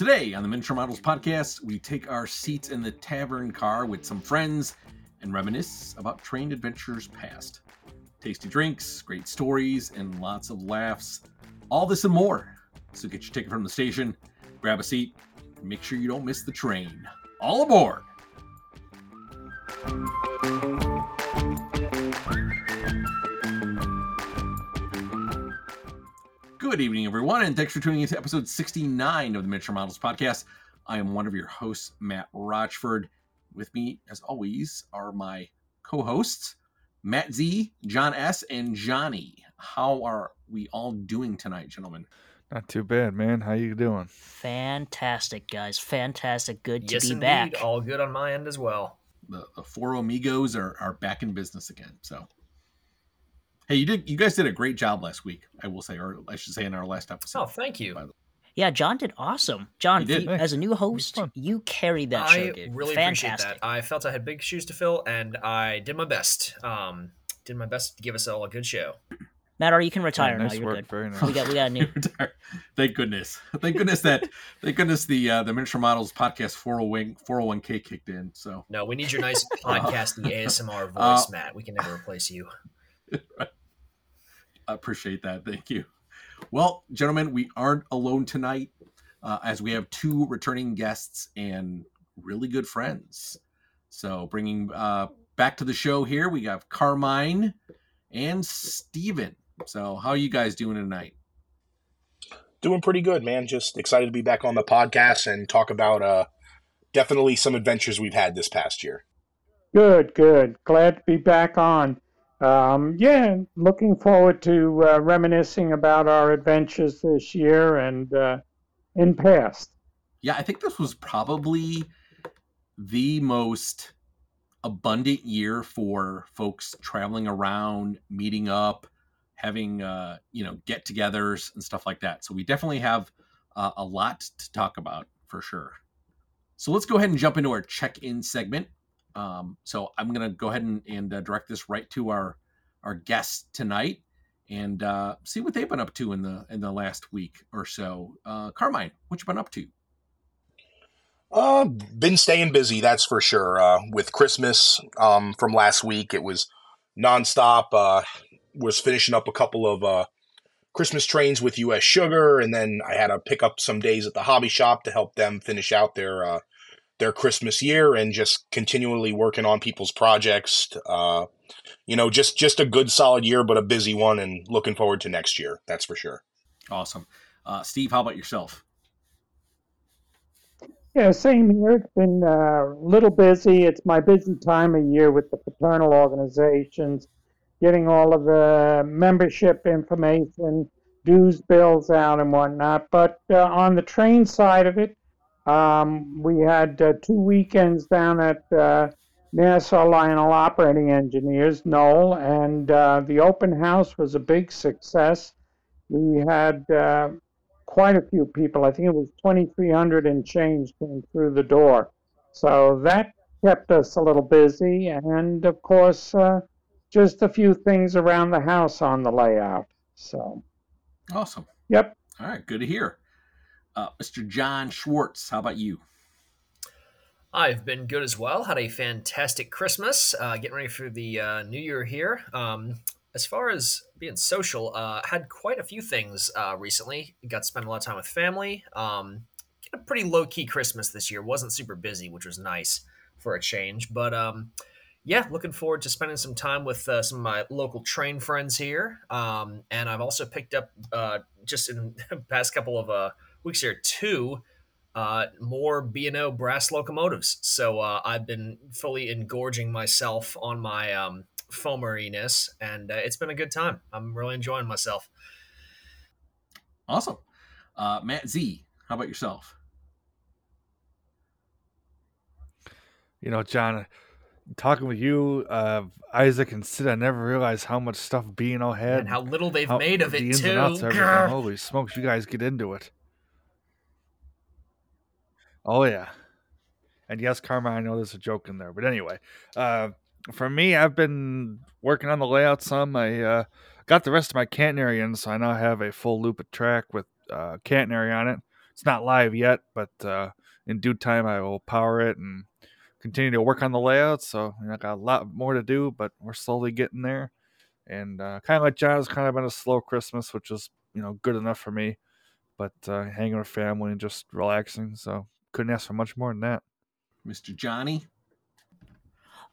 Today on the Miniature Models podcast, we take our seats in the tavern car with some friends and reminisce about train adventures past. Tasty drinks, great stories, and lots of laughs. All this and more. So get your ticket from the station, grab a seat, and make sure you don't miss the train. All aboard! Good evening, everyone, and thanks for tuning in to episode 69 of the Miniature Models Podcast. I am one of your hosts, Matt Rochford. With me, as always, are my co hosts, Matt Z, John S, and Johnny. How are we all doing tonight, gentlemen? Not too bad, man. How are you doing? Fantastic, guys. Fantastic. Good to yes, be indeed. back. All good on my end as well. The, the four amigos are, are back in business again. So, hey, you did you guys did a great job last week. I will say, or I should say, in our last episode. Oh, thank you. Yeah, John did awesome. John, did. you- as a new host, you carried that show, I dude. really Fantastic. appreciate that. I felt I had big shoes to fill, and I did my best. Um, did my best to give us all a good show. Matt, or you can retire nice now. You're work. good. Very nice. We got we got a new. thank goodness. Thank goodness that thank goodness the uh, the miniature models podcast 401 401k kicked in. So No, we need your nice podcasty ASMR voice, Uh, Matt. We can never replace you. I appreciate that. Thank you. Well, gentlemen, we aren't alone tonight, uh, as we have two returning guests and really good friends. So, bringing uh, back to the show here, we have Carmine and Stephen. So, how are you guys doing tonight? Doing pretty good, man. Just excited to be back on the podcast and talk about uh definitely some adventures we've had this past year. Good, good. Glad to be back on. Um, yeah, looking forward to uh, reminiscing about our adventures this year and uh, in past. Yeah, I think this was probably the most abundant year for folks traveling around, meeting up, having uh, you know get-togethers and stuff like that. So we definitely have uh, a lot to talk about for sure. So let's go ahead and jump into our check-in segment. Um, so I'm gonna go ahead and, and uh, direct this right to our our guests tonight and uh, see what they've been up to in the in the last week or so. Uh, Carmine, what you been up to? Uh been staying busy, that's for sure. Uh with Christmas um from last week, it was nonstop. Uh was finishing up a couple of uh Christmas trains with US Sugar and then I had to pick up some days at the hobby shop to help them finish out their uh their Christmas year and just continually working on people's projects. Uh you know, just just a good solid year but a busy one and looking forward to next year. That's for sure. Awesome. Uh, Steve, how about yourself? Yeah, same here. It's been uh, a little busy. It's my busy time of year with the fraternal organizations, getting all of the membership information, dues bills out, and whatnot. But uh, on the train side of it, um, we had uh, two weekends down at uh, Nassau Lionel Operating Engineers, Knoll, and uh, the open house was a big success. We had uh, quite a few people. I think it was 2,300 and change came through the door. So that kept us a little busy. And of course, uh, just a few things around the house on the layout. So, Awesome. yep. All right, good to hear. Uh, Mr. John Schwartz, how about you? I've been good as well. Had a fantastic Christmas. Uh, getting ready for the uh, new year here. Um, as far as being social, uh, had quite a few things uh, recently. Got to spend a lot of time with family. Um, a pretty low key Christmas this year. wasn't super busy, which was nice for a change. But um, yeah, looking forward to spending some time with uh, some of my local train friends here. Um, and I've also picked up uh, just in the past couple of weeks here two uh, more B&O brass locomotives. So uh, I've been fully engorging myself on my um, foameriness, and uh, it's been a good time. I'm really enjoying myself. Awesome. Uh, Matt Z, how about yourself? You know, John, talking with you, uh, Isaac and Sid, I never realized how much stuff B&O had. And how little they've how- made of the it, ins too. and outs of everything. Holy smokes, you guys get into it. Oh yeah. And yes, Karma, I know there's a joke in there, but anyway, uh, for me, I've been working on the layout some. I uh, got the rest of my catenary in, so I now have a full loop of track with uh, on it. it's not live yet, but uh, in due time I will power it and continue to work on the layout. So you know, I got a lot more to do, but we're slowly getting there. And uh, kind of like John, it's kind of been a slow Christmas, which is you know good enough for me. But uh, hanging with family and just relaxing, so couldn't ask for much more than that. Mr. Johnny.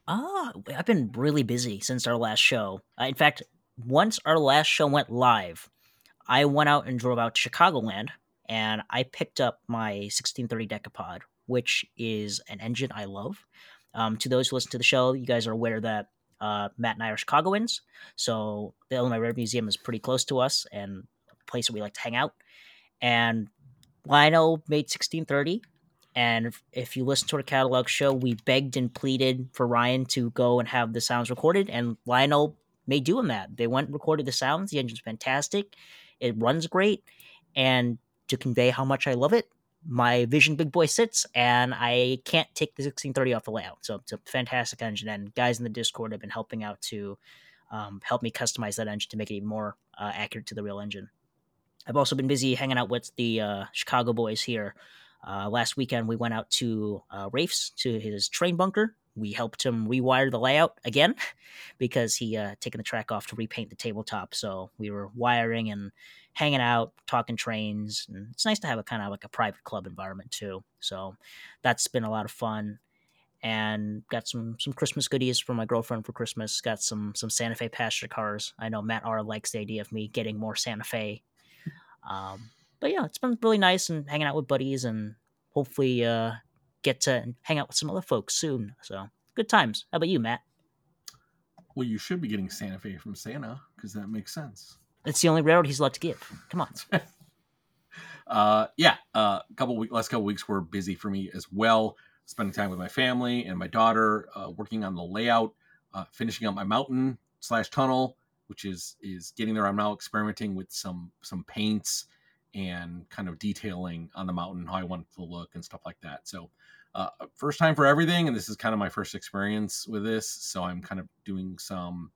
Ah, I've been really busy since our last show. Uh, in fact, once our last show went live, I went out and drove out to Chicagoland, and I picked up my 1630 Decapod, which is an engine I love. Um, to those who listen to the show, you guys are aware that uh, Matt and I are Chicagoans, so the Illinois Railroad Museum is pretty close to us and a place that we like to hang out. And Lionel made 1630, and if, you listen to our catalog show, we begged and pleaded for Ryan to go and have the sounds recorded, and Lionel made do on that. They went and recorded the sounds. The engine's fantastic. It runs great. And to convey how much I love it, my Vision Big Boy sits, and I can't take the 1630 off the layout. So it's a fantastic engine, and guys in the Discord have been helping out to um, help me customize that engine to make it even more uh, accurate to the real engine. I've also been busy hanging out with the uh, Chicago boys here. Uh, last weekend, we went out to uh, Rafe's to his train bunker. We helped him rewire the layout again because he uh, taken the track off to repaint the tabletop. So we were wiring and hanging out, talking trains, and it's nice to have a kind of like a private club environment too. So that's been a lot of fun. And got some some Christmas goodies for my girlfriend for Christmas. Got some some Santa Fe passenger cars. I know Matt R likes the idea of me getting more Santa Fe. Um, but yeah, it's been really nice and hanging out with buddies and hopefully uh, get to hang out with some other folks soon. So good times. How about you, Matt? Well, you should be getting Santa Fe from Santa because that makes sense. It's the only railroad he's allowed to give. Come on. uh, yeah, a uh, couple week, last couple weeks were busy for me as well. Spending time with my family and my daughter, uh, working on the layout, uh, finishing up my mountain slash tunnel, which is is getting there. I'm now experimenting with some some paints and kind of detailing on the mountain how I want it to look and stuff like that. So, uh, first time for everything, and this is kind of my first experience with this. So I'm kind of doing some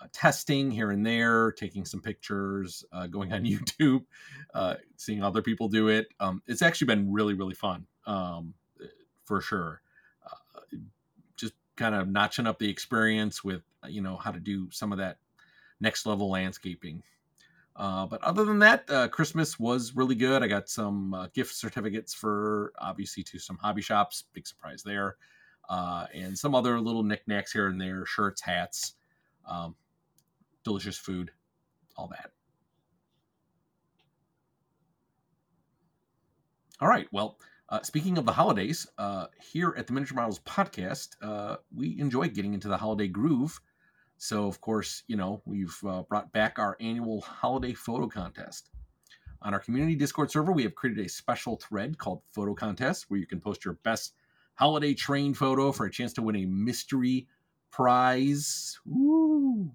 uh, testing here and there, taking some pictures, uh, going on YouTube, uh, seeing other people do it. Um, it's actually been really, really fun um, for sure. Uh, just kind of notching up the experience with, you know, how to do some of that next level landscaping. Uh, but other than that, uh, Christmas was really good. I got some gift certificates for obviously to some hobby shops. Big surprise there. and some other little knickknacks here and there, shirts, hats. Um, delicious food, all that. All right. Well, uh, speaking of the holidays, uh, here at the Miniature Models podcast, uh, we enjoy getting into the holiday groove. So, of course, you know, we've uh, brought back our annual holiday photo contest. On our community Discord server, we have created a special thread called Photo Contest where you can post your best holiday train photo for a chance to win a mystery prize. Woo!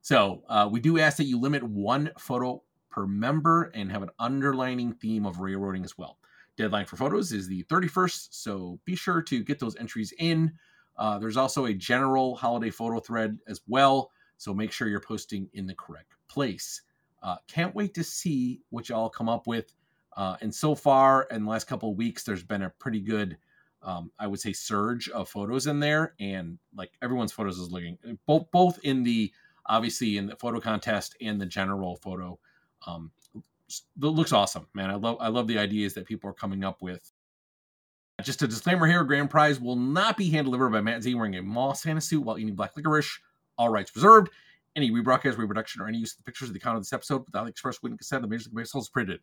So uh, we do ask that you limit one photo per member and have an underlining theme of railroading as well. Deadline for photos is the 31st, so be sure to get those entries in. Uh, there's also a general holiday photo thread as well, so make sure you're posting in the correct place. Uh, can't wait to see what y'all come up with. Uh, and so far, in the last couple of weeks, there's been a pretty good, um, I would say, surge of photos in there, and like everyone's photos is looking both both in the obviously in the photo contest and the general photo. Um, looks awesome, man. I love I love the ideas that people are coming up with. Just a disclaimer here: Grand Prize will not be hand delivered by Matt Z wearing a mall Santa suit while eating black licorice. All rights reserved. Any rebroadcast, reproduction, or any use of the pictures of the content of this episode without the express written consent of the music is printed.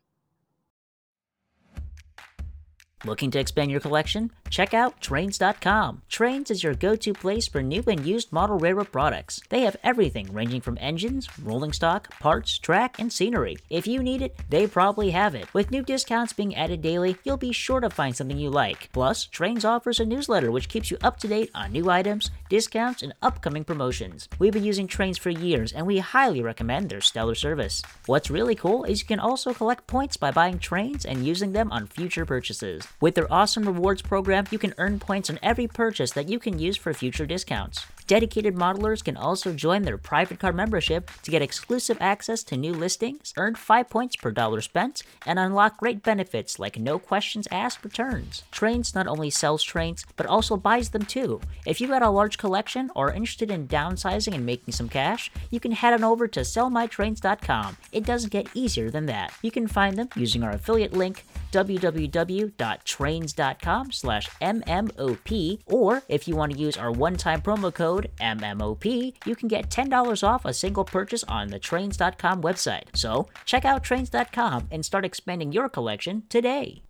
Looking to expand your collection? Check out Trainz.com. Trainz is your go to place for new and used model railroad products. They have everything ranging from engines, rolling stock, parts, track, and scenery. If you need it, they probably have it. With new discounts being added daily, you'll be sure to find something you like. Plus, Trainz offers a newsletter which keeps you up to date on new items, discounts, and upcoming promotions. We've been using Trainz for years and we highly recommend their stellar service. What's really cool is you can also collect points by buying trains and using them on future purchases. With their awesome rewards program, you can earn points on every purchase that you can use for future discounts. Dedicated modelers can also join their private car membership to get exclusive access to new listings, earn 5 points per dollar spent, and unlock great benefits like no questions asked returns. Trainz not only sells trains, but also buys them too. If you've got a large collection or are interested in downsizing and making some cash, you can head on over to sellmytrains.com. It doesn't get easier than that. You can find them using our affiliate link www.trainz.com slash mmop or if you want to use our one-time promo code mmop you can get $10 off a single purchase on the trainz.com website so check out trainz.com and start expanding your collection today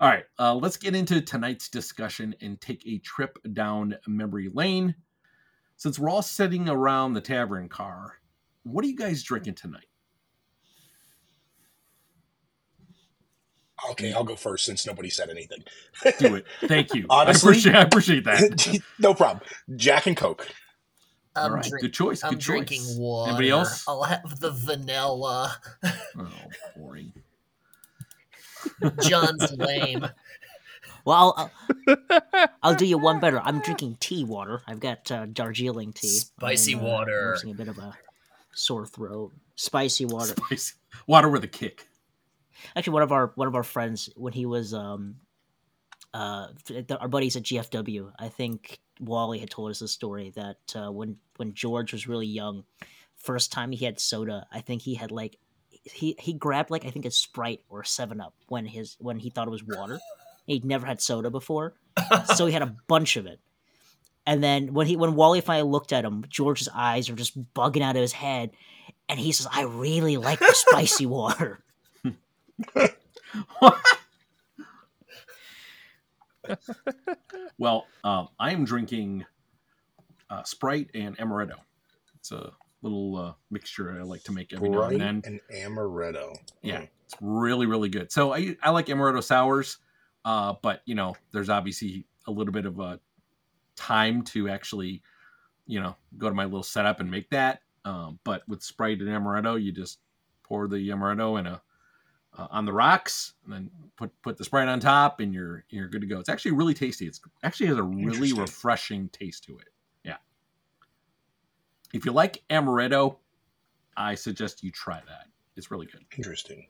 All right, uh, let's get into tonight's discussion and take a trip down memory lane. Since we're all sitting around the tavern car, what are you guys drinking tonight? Okay, I'll go first since nobody said anything. Do it. Thank you. Honestly- I appreciate, I appreciate that. no problem. Jack and Coke. All I'm, right, drink- good choice. I'm Good drinking choice. water. Anybody else? I'll have the vanilla. Oh, boring. John's lame. well I'll, I'll, I'll do you one better i'm drinking tea water i've got uh, darjeeling tea Spicy I'm, uh, water. nursing a bit of a sore throat spicy water Spicy. Water with a kick. Actually one of our one of our friends when he was um uh our buddies at GFW I think Wally had told us a story that uh, when when George was really young first time he had soda I think he had like he he grabbed like I think a Sprite or a 7 up when his when he thought it was water. He'd never had soda before so he had a bunch of it. And then when he when Wally finally looked at him George's eyes are just bugging out of his head and he says I really like the spicy water well, um, I am drinking uh, Sprite and Amaretto. It's a little uh, mixture I like to make every now and then. and amaretto. Yeah, it's really, really good. So I, I like Amaretto sours, uh, but you know, there's obviously a little bit of a time to actually, you know, go to my little setup and make that. Um, but with Sprite and Amaretto, you just pour the Amaretto in a uh, on the rocks, and then put put the Sprite on top, and you're you're good to go. It's actually really tasty. It's actually has a really refreshing taste to it. Yeah. If you like Amaretto, I suggest you try that. It's really good. Interesting.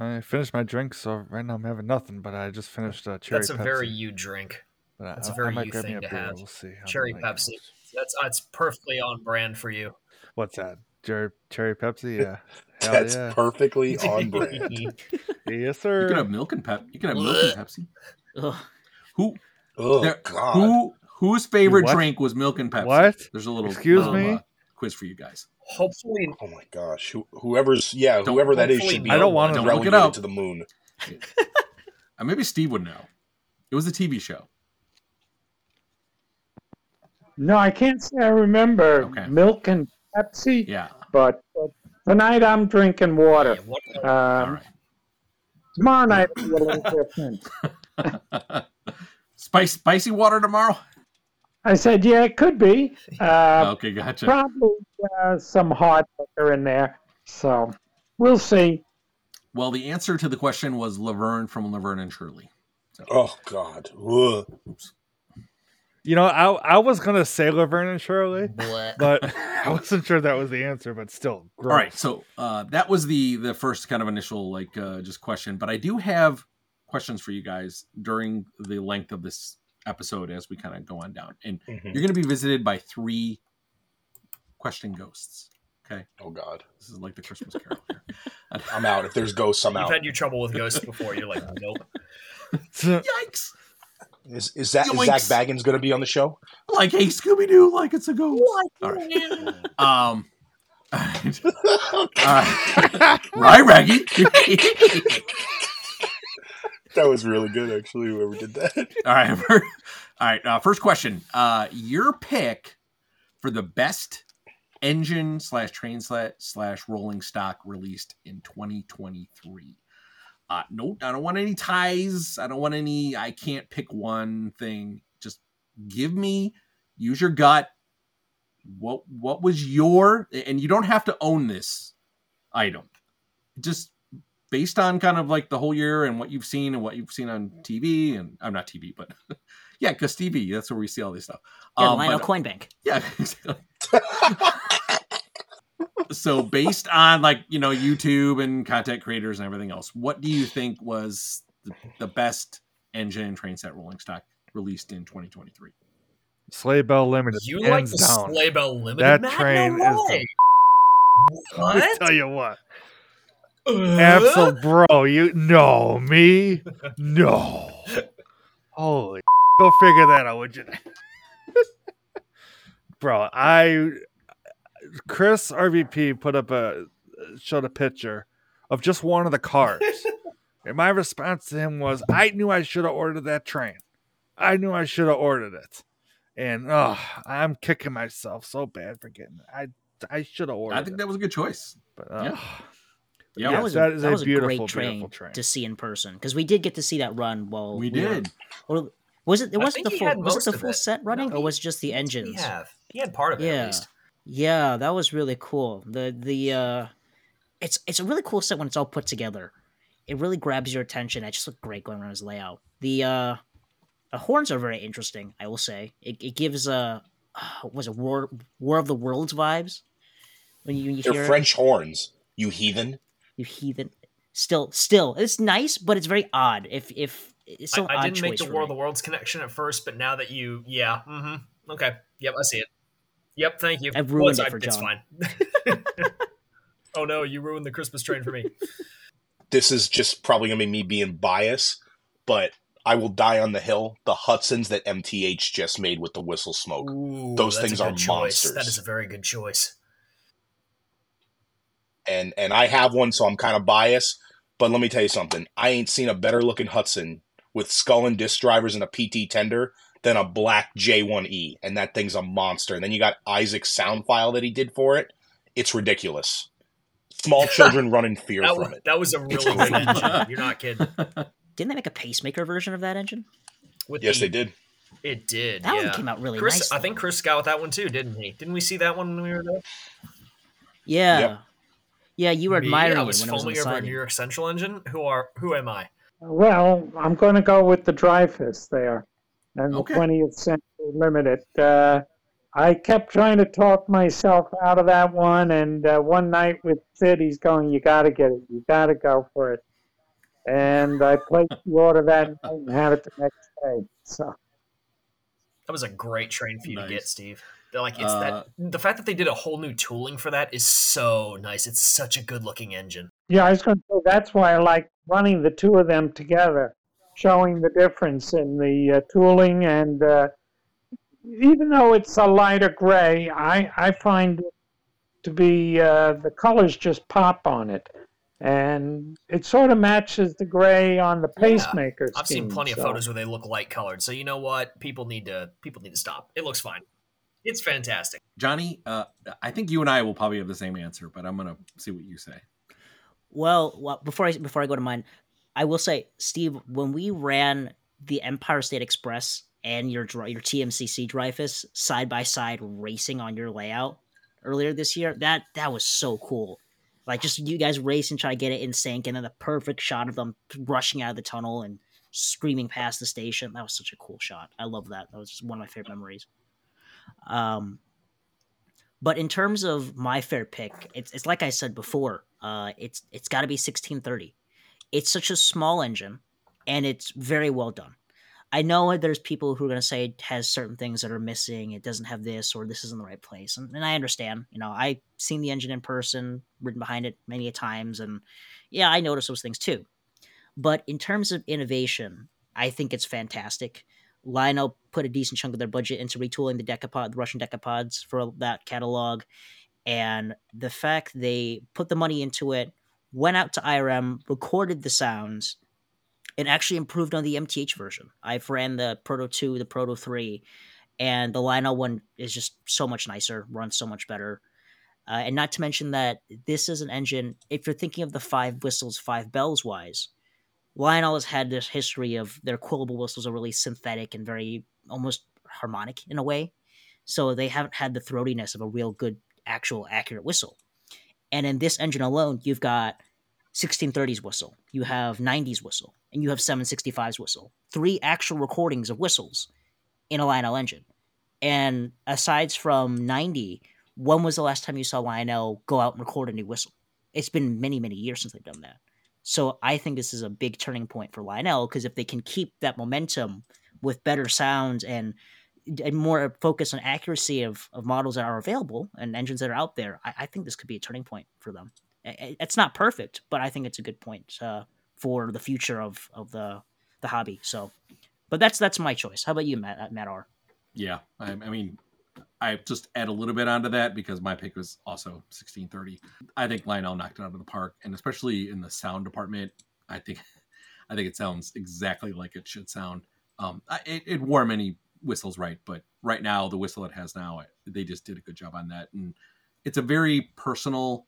I finished my drink, so right now I'm having nothing. But I just finished a cherry. That's a Pepsi. very you drink. But that's a I- I very might you thing to beer, have. We'll see. Cherry Pepsi. goes. That's that's perfectly on brand for you. What's that? Cherry cherry Pepsi? Yeah. Hell That's yeah. perfectly on brand. yes, sir. You can have milk and pep. You can have milk and Pepsi. Ugh. Who Oh there- God! who whose favorite What? drink was milk and Pepsi? What? There's a little Excuse little, me? uh, quiz for you guys. Hopefully, Oh my gosh! Who, whoever's yeah, Don't- whoever that is should be. I don't wanna- Don't look it up. to the moon. Uh, maybe Steve would know. It was a TV show. No, I can't say I remember Okay. milk and Pepsi, Yeah. but, but tonight I'm drinking water. yeah, what- All Um, right. Tomorrow night a little different. Spice, spicy water tomorrow. I said, yeah, it could be. Uh, okay, gotcha. Probably uh, some hot liquor in there. So we'll see. Well, the answer to the question was Laverne from Laverne and Shirley. Oh God! Ugh. Oops. You know, I I was gonna say Laverne and Shirley, Bleh. but I wasn't sure that was the answer. But still, gross. All right, so uh, that was the the first kind of initial like uh, just question, but I do have questions for you guys during the length of this episode as we kind of go on down, and Mhm. you're going to be visited by three question ghosts. Okay, Oh God! this is like the Christmas Carol here. I'm out. If there's ghosts, I'm You've out. had your trouble with ghosts before. You're like, nope. Yikes! Is is that is Yoinks. Zak Bagans going to be on the show? Like, hey, Scooby Doo, like it's a ghost. All right. Um. All right. All right. right, Raggy. That was really good, actually. Whoever did that. All right. All right. Uh, first question. Uh, your pick for the best engine slash train slash, slash rolling stock released in 2023. Uh, no, I don't want any ties. I don't want any. I can't pick one thing. Just give me. Use your gut. What What was your? And you don't have to own this item. Just based on kind of like the whole year and what you've seen and what you've seen on TV and I'm not TV, but Yeah, because TV, that's where we see all this stuff. Yeah, Um, Lionel but- Coin Bank. Yeah. exactly. so based on like you know YouTube and content creators and everything else, what do you think was the, the best engine and train set rolling stock released in 2023? Sleigh Bell Limited. You like hands the down. Sleigh Bell Limited? That Matt? train no is the- way. Let me What? tell you what. Uh? Absolute bro, you no me, no. Holy, go figure that out, would you? bro, I Chris RVP put up a showed a picture of just one of the cars, and my response to him was, "I knew I should have ordered that train. I knew I should have ordered it." And oh, I'm kicking myself so bad for getting it. I I should have ordered I think it. that was a good choice. But, uh, yeah. Yeah, Yeah, that was that a, that a was a beautiful, great train, beautiful train. to see in person because we did get to see that run while we were- did. or was it? It wasn't the full. Was it the full it. set running, No, or was it just the He engines? have. He had part of it Yeah. At least. Yeah, that was really cool. The the uh it's it's a really cool set when it's all put together. It really grabs your attention. It just looked great going around his layout. The uh the horns are very interesting, I will say. It it gives a uh, was it War War of the Worlds vibes when you, when you They're hear it, French horns, you heathen. you heathen. Still, still, it's nice, but it's very odd. If if it's so I, I odd didn't make the for War of the Worlds connection at first, but now that you, yeah, mm-hmm. okay, yep, I see it. Yep, thank you. I've Well, ruined it's- it for It's John. fine. oh no, you ruined the Christmas train for me. This is just probably gonna be me being biased, but I will die on the hill. The Hudsons that MTH just made with the whistle smoke. Ooh, Those things are choice. That monsters. is a very good choice. and and I have one, so I'm kind of biased. But let me tell you something: I ain't seen a better looking Hudson with Scullin disc drivers and a PT tender than a black J1E, and that thing's a monster. And then you got Isaac's sound file that he did for it; it's ridiculous. Small children run in fear That from was, it. that was a really good engine. You're not kidding. Didn't they make a pacemaker version of that engine? With Yes, the- they did. It did. That yeah. one came out really Chris, nice. I think. Chris got with that one too, didn't he? Didn't we see that one when we were there? Yeah. Yep. Yeah, you were Me, admiring I it was when it was on foaming the over a. New York Central engine. Who are? Who am I? Well, I'm going to go with the Dreyfuss there and the 20th Century Limited. Uh, I kept trying to talk myself out of that one, and uh, one night with Sid, he's going, You got to get it. You got to go for it. And I placed the order that night and had it the next day. So, That was a great train for you to get, Steve. They're like it's Uh, that the fact that they did a whole new tooling for that is so nice. It's such a good looking engine. yeah, I was going to say that's why I like running the two of them together, showing the difference in the uh, tooling. And uh, even though it's a lighter gray, I, I find it to be uh, the colors just pop on it. And it sort of matches the gray on the Yeah, pacemaker. I've seen scheme, plenty of photos where they look light colored. So you know what? People need to people need to stop. It looks fine. It's fantastic. Johnny, uh, I think you and I will probably have the same answer, but I'm gonna see what you say. Well, well, before I before I go to mine, I will say, Steve, when we ran the Empire State Express and your your TMCC Dreyfuss side by side racing on your layout earlier this year, that that was so cool. Like just you guys race and try to get it in sync, and then the perfect shot of them rushing out of the tunnel and screaming past the station. That was such a cool shot. I love that. That was just one of my favorite memories. Um, but in terms of my fair pick, it's it's like I said before. Uh, it's it's got to be sixteen thirty. It's such a small engine, and it's very well done. I know there's people who are going to say it has certain things that are missing. It doesn't have this, or this isn't the right place, and, and I understand. You know, I've seen the engine in person, ridden behind it many a times, and yeah, I notice those things too. But in terms of innovation, I think it's fantastic. Lionel put a decent chunk of their budget into retooling the decapod, the Russian decapods for that catalog, and the fact they put the money into it, went out to IRM, recorded the sounds, and actually improved on the MTH version. I've ran the Proto Two, the Proto Three, and the Lionel one is just so much nicer, runs so much better. Uh, and not to mention that this is an engine. If you're thinking of the five whistles, five bells wise, Lionel has had this history of their quillable whistles are really synthetic and very almost harmonic in a way. So they haven't had the throatiness of a real good, actual, accurate whistle. And in this engine alone, you've got 1630s whistle, you have 90s whistle, and you have 765s whistle. Three actual recordings of whistles in a Lionel engine. And aside from 90, when was the last time you saw Lionel go out and record a new whistle? It's been many, many years since they've done that. So I think this is a big turning point for Lionel because if they can keep that momentum with better sounds and and more focus on accuracy of, of models that are available and engines that are out there, I, I think this could be a turning point for them. It's not perfect, but I think it's a good point uh, for the future of, of the the hobby. So, but that's that's my choice. How about you, Matt? Matt R. Yeah, I, I mean, I just add a little bit onto that because my pick was also 1630. I think Lionel knocked it out of the park, and especially in the sound department, I think I think it sounds exactly like it should sound. Um, it, it wore many whistles right, but right now the whistle it has now, they just did a good job on that, and it's a very personal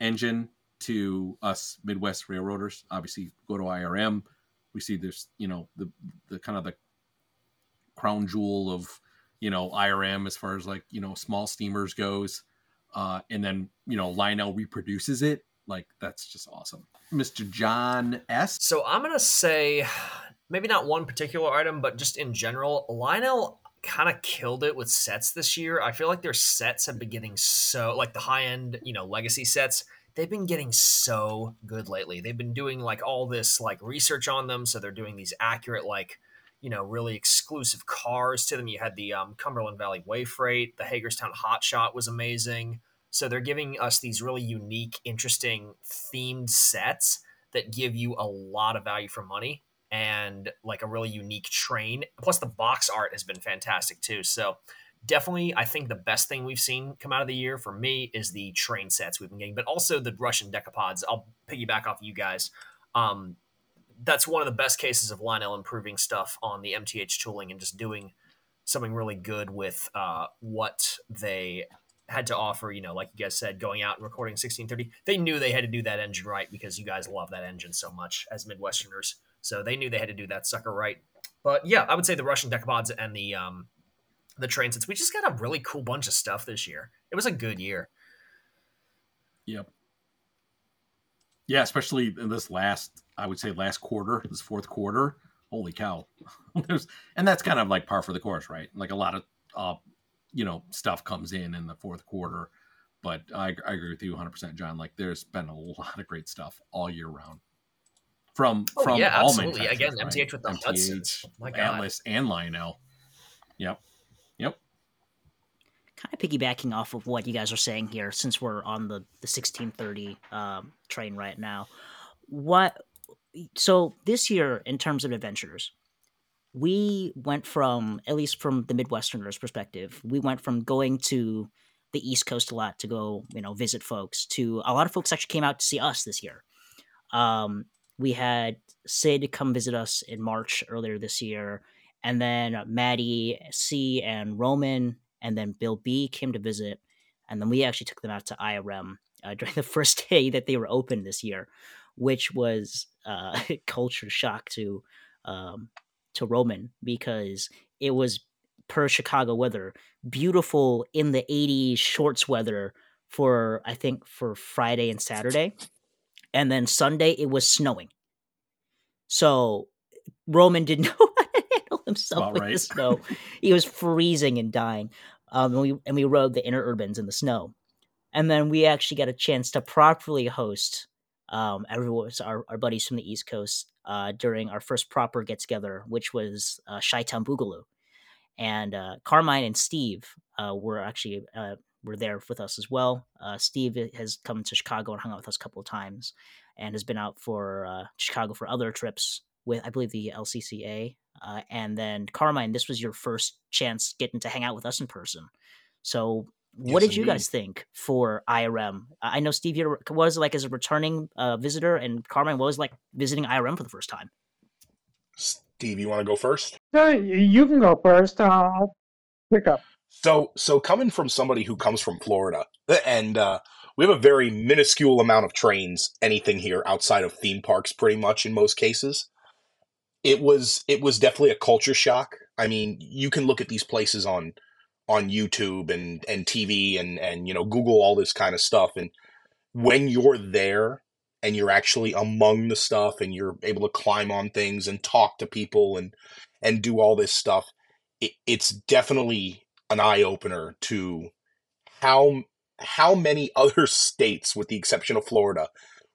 engine to us Midwest railroaders. Obviously, go to IRM, we see this, you know, the the kind of the crown jewel of you know IRM as far as like you know small steamers goes, uh, and then you know Lionel reproduces it. Like that's just awesome, Mr. John S. So I'm gonna say maybe not one particular item, but just in general, Lionel kind of killed it with sets this year. I feel like their sets have been getting so like the high end, you know, legacy sets. They've been getting so good lately. They've been doing like all this like research on them, so they're doing these accurate like you know really exclusive cars to them. You had the um, Cumberland Valley Way Freight, the Hagerstown Hot Shot was amazing. So they're giving us these really unique, interesting themed sets that give you a lot of value for money and like a really unique train. Plus, the box art has been fantastic too. So, definitely, I think the best thing we've seen come out of the year for me is the train sets we've been getting, but also the Russian decapods. I'll piggyback off you guys. Um, that's one of the best cases of Lionel improving stuff on the MTH tooling and just doing something really good with uh, what they had to offer. You know, like you guys said, going out and recording 1630, they knew they had to do that engine right because you guys love that engine so much as Midwesterners. So they knew they had to do that sucker right. But yeah, I would say the Russian decapods and the um, the transits. We just got a really cool bunch of stuff this year. It was a good year. Yep. Yeah, especially in this last, I would say last quarter, this fourth quarter. Holy cow! There's and that's kind of like par for the course, right? Like a lot of, uh, you know, stuff comes in in the fourth quarter. But I, I agree with you 100, percent John. Like there's been a lot of great stuff all year round from oh, from yeah, all absolutely. Again, right? MTH with the MTH, Hudsons, my God. Atlas, and Lionel. Yep, yep kind of piggybacking off of what you guys are saying here, since we're on the the sixteen thirty um, train right now, what? So this year, in terms of adventures, we went from at least from the Midwesterners' perspective, we went from going to the East Coast a lot to go, you know, visit folks. To a lot of folks actually came out to see us this year. Um, we had Sid come visit us in March earlier this year, and then Maddie C and Roman and then Bill B came to visit, and then we actually took them out to IRM uh, during the first day that they were open this year, which was uh, culture shock to um, to Roman because it was per Chicago weather, beautiful in the 80s shorts weather for I think for Friday and Saturday, and then Sunday it was snowing. So Roman didn't know how to handle himself with right. the snow. he was freezing and dying um, and we and we rode the interurbans in the snow, and then we actually got a chance to properly host um, everyone, our, our buddies from the East Coast uh, during our first proper get together, which was uh, Chi-Town Boogaloo, and uh, Carmine and Steve uh, were actually uh, were there with us as well. Uh, Steve has come to Chicago and hung out with us a couple of times, and has been out for uh, Chicago for other trips with I believe the LCCA uh, and then Carmine, this was your first chance getting to hang out with us in person. So, what yes, did you guys think for IRM? I know Steve, you was like as a returning uh, visitor, and Carmine was like visiting IRM for the first time. Steve, you want to go first? Uh, you can go first. I'll pick up. So, so coming from somebody who comes from Florida, and uh, we have a very minuscule amount of trains, anything here outside of theme parks, pretty much in most cases it was it was definitely a culture shock. I mean, you can look at these places on on YouTube and and TV and and you know Google all this kind of stuff and when you're there and you're actually among the stuff and you're able to climb on things and talk to people and and do all this stuff it, it's definitely an eye opener to how how many other states, with the exception of Florida,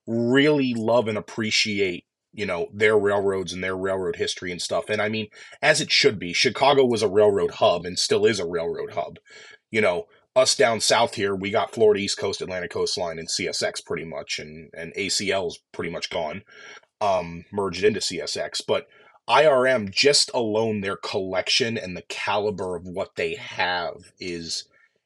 really love and appreciate you know their railroads and their railroad history and stuff. And I mean, as it should be, Chicago was a railroad hub and still is a railroad hub. You know, us down south here, we got Florida East Coast, Atlantic Coastline, and CSX pretty much, and and ACL's pretty much gone, um, merged into CSX. But IRM, just alone, their collection and the caliber of what they have is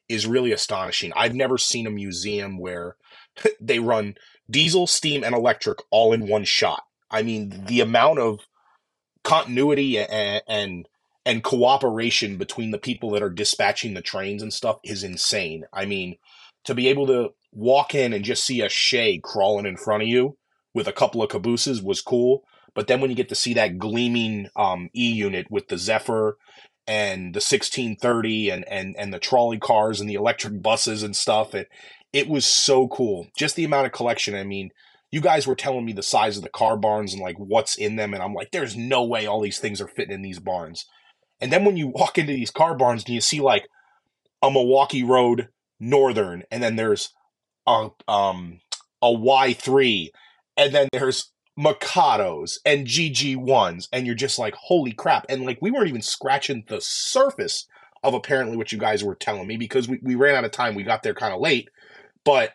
is really astonishing. I've never seen a museum where they run diesel, steam, and electric all in one shot. I mean, the amount of continuity and, and and cooperation between the people that are dispatching the trains and stuff is insane. I mean, to be able to walk in and just see a Shay crawling in front of you with a couple of cabooses was cool. But then when you get to see that gleaming um, E unit with the Zephyr and the 1630 and, and, and the trolley cars and the electric buses and stuff, it, it was so cool. Just the amount of collection. I mean, you guys were telling me the size of the car barns and like what's in them. And I'm like, there's no way all these things are fitting in these barns. And then when you walk into these car barns and you see like a Milwaukee Road Northern, and then there's a um a Y3, and then there's Mikados and GG1s, and you're just like, holy crap. And like we weren't even scratching the surface of apparently what you guys were telling me because we, we ran out of time. We got there kind of late, but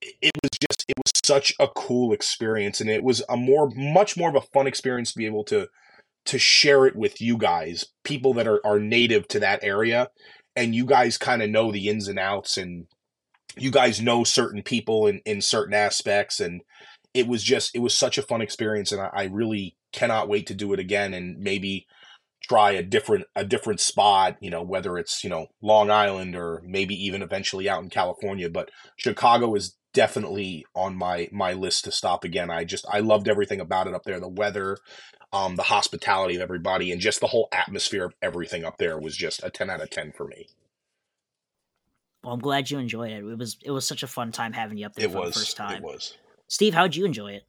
it was just it was such a cool experience and it was a more much more of a fun experience to be able to to share it with you guys, people that are, are native to that area, and you guys kind of know the ins and outs, and you guys know certain people in, in certain aspects, and it was just it was such a fun experience, and I, I really cannot wait to do it again, and maybe try a different a different spot you know whether it's you know long island or maybe even eventually out in california but chicago is definitely on my my list to stop again i just i loved everything about it up there the weather um, the hospitality of everybody, and just the whole atmosphere of everything up there was just a ten out of ten for me. Well, I'm glad you enjoyed it. It was it was such a fun time having you up there it for was, the first time. It was. Steve, how'd you enjoy it?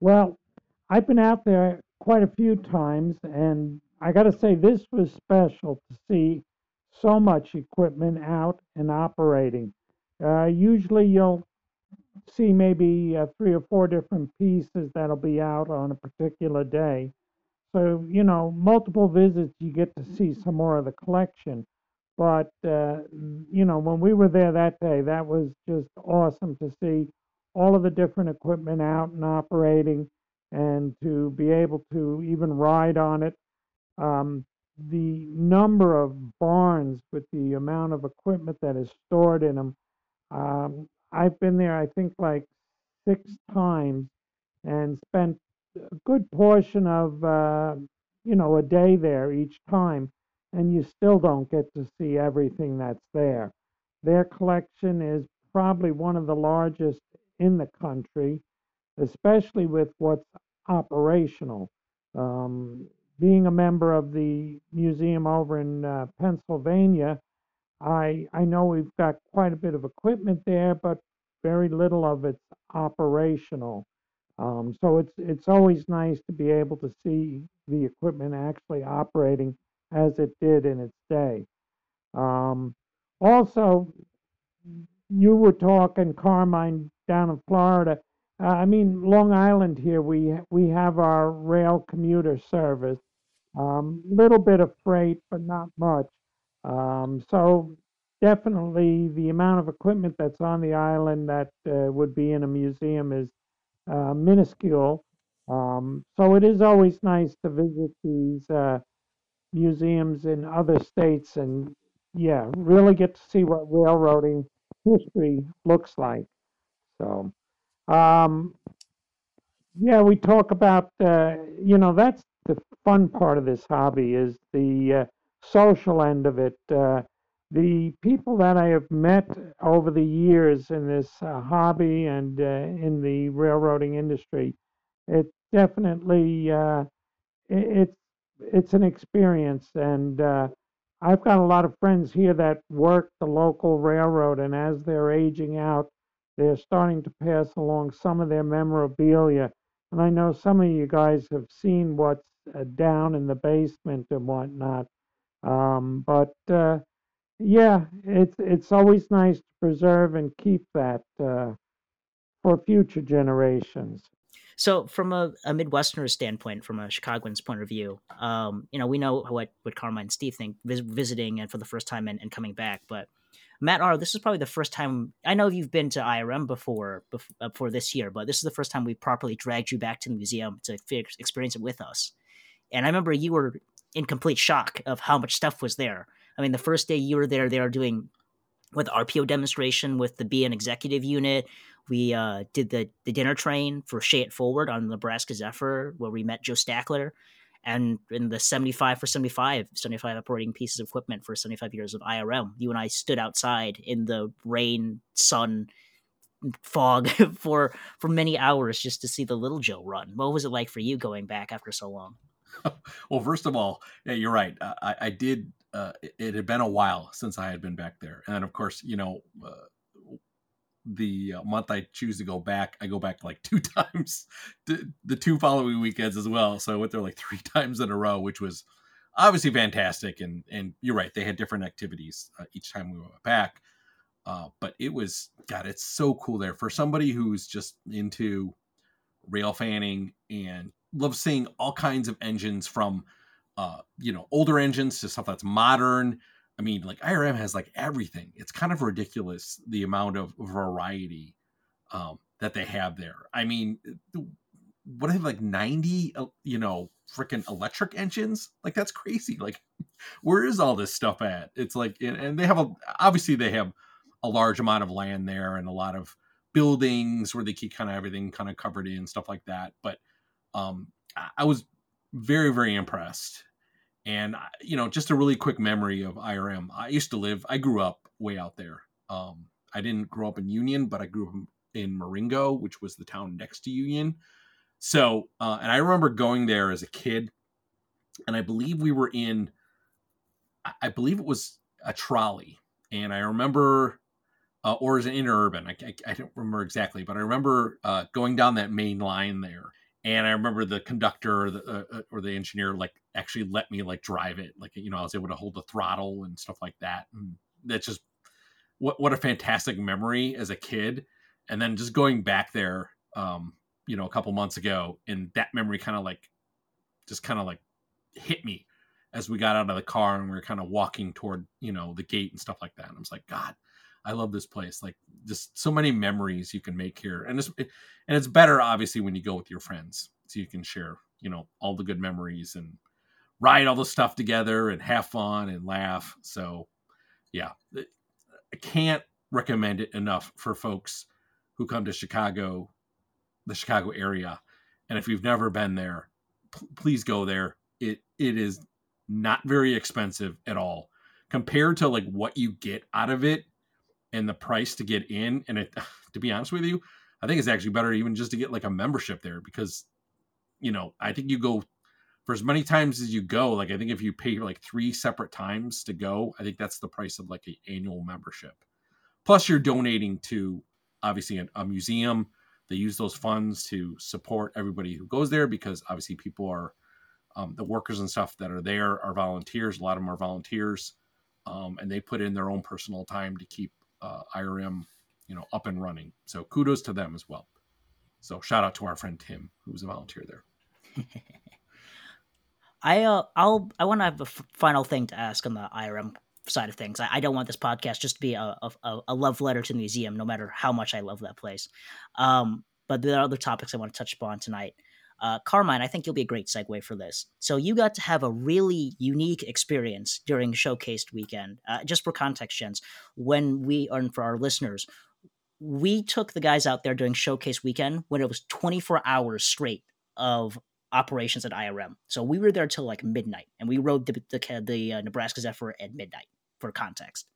Well, I've been out there quite a few times, and I got to say, this was special to see so much equipment out and operating. Uh, usually, you'll see maybe uh, three or four different pieces that'll be out on a particular day. So, you know, multiple visits, you get to see some more of the collection. But, uh, you know, when we were there that day, that was just awesome to see all of the different equipment out and operating and to be able to even ride on it. Um, the number of barns with the amount of equipment that is stored in them um, I've been there, I think, like six times and spent a good portion of, uh, you know, a day there each time, and you still don't get to see everything that's there. Their collection is probably one of the largest in the country, especially with what's operational. Um, being a member of the museum over in uh, Pennsylvania, I I know we've got quite a bit of equipment there, but very little of it's operational. Um, so it's it's always nice to be able to see the equipment actually operating as it did in its day. Um, also, you were talking Carmine down in Florida. Uh, I mean, Long Island here we we have our rail commuter service. Um, little bit of freight, but not much. Um, so definitely the amount of equipment that's on the island that uh, would be in a museum is uh, minuscule. Um, so it is always nice to visit these uh, museums in other states and, yeah, really get to see what railroading history looks like. So, um, yeah, we talk about, uh, you know, that's the fun part of this hobby is the uh, social end of it. Uh, the people that I have met over the years in this uh, hobby and uh, in the railroading industry, it definitely uh, it, it's it's an experience, and I've got a lot of friends here that work the local railroad, and as they're aging out, they're starting to pass along some of their memorabilia. And I know some of you guys have seen what's uh, down in the basement and whatnot. Um, but uh, yeah, it's it's always nice to preserve and keep that uh, for future generations. So, from a, a Midwesterner standpoint, from a Chicagoan's point of view, um, you know, we know what what Carmine and Steve think vis- visiting and for the first time and, and coming back. But Matt R, this is probably the first time I know you've been to IRM before before, this year, but this is the first time we properly dragged you back to the museum to experience it with us. And I remember you were in complete shock of how much stuff was there. I mean, the first day you were there, they were doing with RPO demonstration with the BN executive unit. We uh, did the the dinner train for Shay It Forward on Nebraska Zephyr, where we met Joe Stackler, and in the 75 for 75, 75 operating pieces of equipment for 75 years of IRM. You and I stood outside in the rain, sun, fog for for many hours just to see the little Joe run. What was it like for you going back after so long? well, first of all, yeah, you're right. I, I did. Uh, it had been a while since I had been back there, and of course, you know, uh, the uh, month I choose to go back, I go back like two times, the two following weekends as well. So I went there like three times in a row, which was obviously fantastic. And and you're right, they had different activities uh, each time we went back. Uh, but it was God, it's so cool there for somebody who's just into rail fanning and loves seeing all kinds of engines from uh, you know older engines to stuff that's modern I mean, like IRM has like everything. It's kind of ridiculous the amount of variety um, that they have there. I mean, what have like 90, uh, you know, freaking electric engines? Like that's crazy. Like, where is all this stuff at? It's like, and they have a, obviously they have a large amount of land there and a lot of buildings where they keep kind of everything kind of covered in stuff like that. But um, I was very, very impressed and you know, just a really quick memory of IRM. I used to live. I grew up way out there. Um, I didn't grow up in Union, but I grew up in Marengo, which was the town next to Union. So, uh, and I remember going there as a kid, and I believe we were in. I believe it was a trolley, and I remember, uh, or is it interurban? I, I, I, don't remember exactly, but I remember uh, going down that main line there and I remember the conductor or the, uh, uh, or the engineer like actually let me like drive it. Like you know, I was able to hold the throttle and stuff like that. And that's just what what a fantastic memory as a kid. And then just going back there, um, you know, a couple months ago, and that memory kind of like just kind of like hit me as we got out of the car and we were kind of walking toward you know the gate and stuff like that. And I was like, God, I love this place. Like just so many memories you can make here, and it's and it's better obviously when you go with your friends, so you can share you know all the good memories and ride all the stuff together and have fun and laugh. So yeah, I can't recommend it enough for folks who come to Chicago, the Chicago area, and if you've never been there, p- please go there. It it is not very expensive at all compared to like what you get out of it and the price to get in and it to be honest with you i think it's actually better even just to get like a membership there because you know i think you go for as many times as you go like i think if you pay like three separate times to go i think that's the price of like an annual membership plus you're donating to obviously a, a museum they use those funds to support everybody who goes there because obviously people are um, the workers and stuff that are there are volunteers a lot of them are volunteers um, and they put in their own personal time to keep uh, IRM, you know, up and running. So kudos to them as well. So shout out to our friend Tim, who was a volunteer there. I uh, I'll I want to have a f- final thing to ask on the IRM side of things. I, I, don't want this podcast just to be a, a, a love letter to the museum, no matter how much I love that place. Um, but there are other topics I want to touch upon tonight. Uh, Carmine, I think you'll be a great segue for this. So you got to have a really unique experience during Showcased weekend. Uh, just for context, Jens, when we, and for our listeners, we took the guys out there during Showcase weekend when it was 24 hours straight of operations at IRM. So we were there till like midnight, and we rode the the, the uh, Nebraska Zephyr at midnight for context.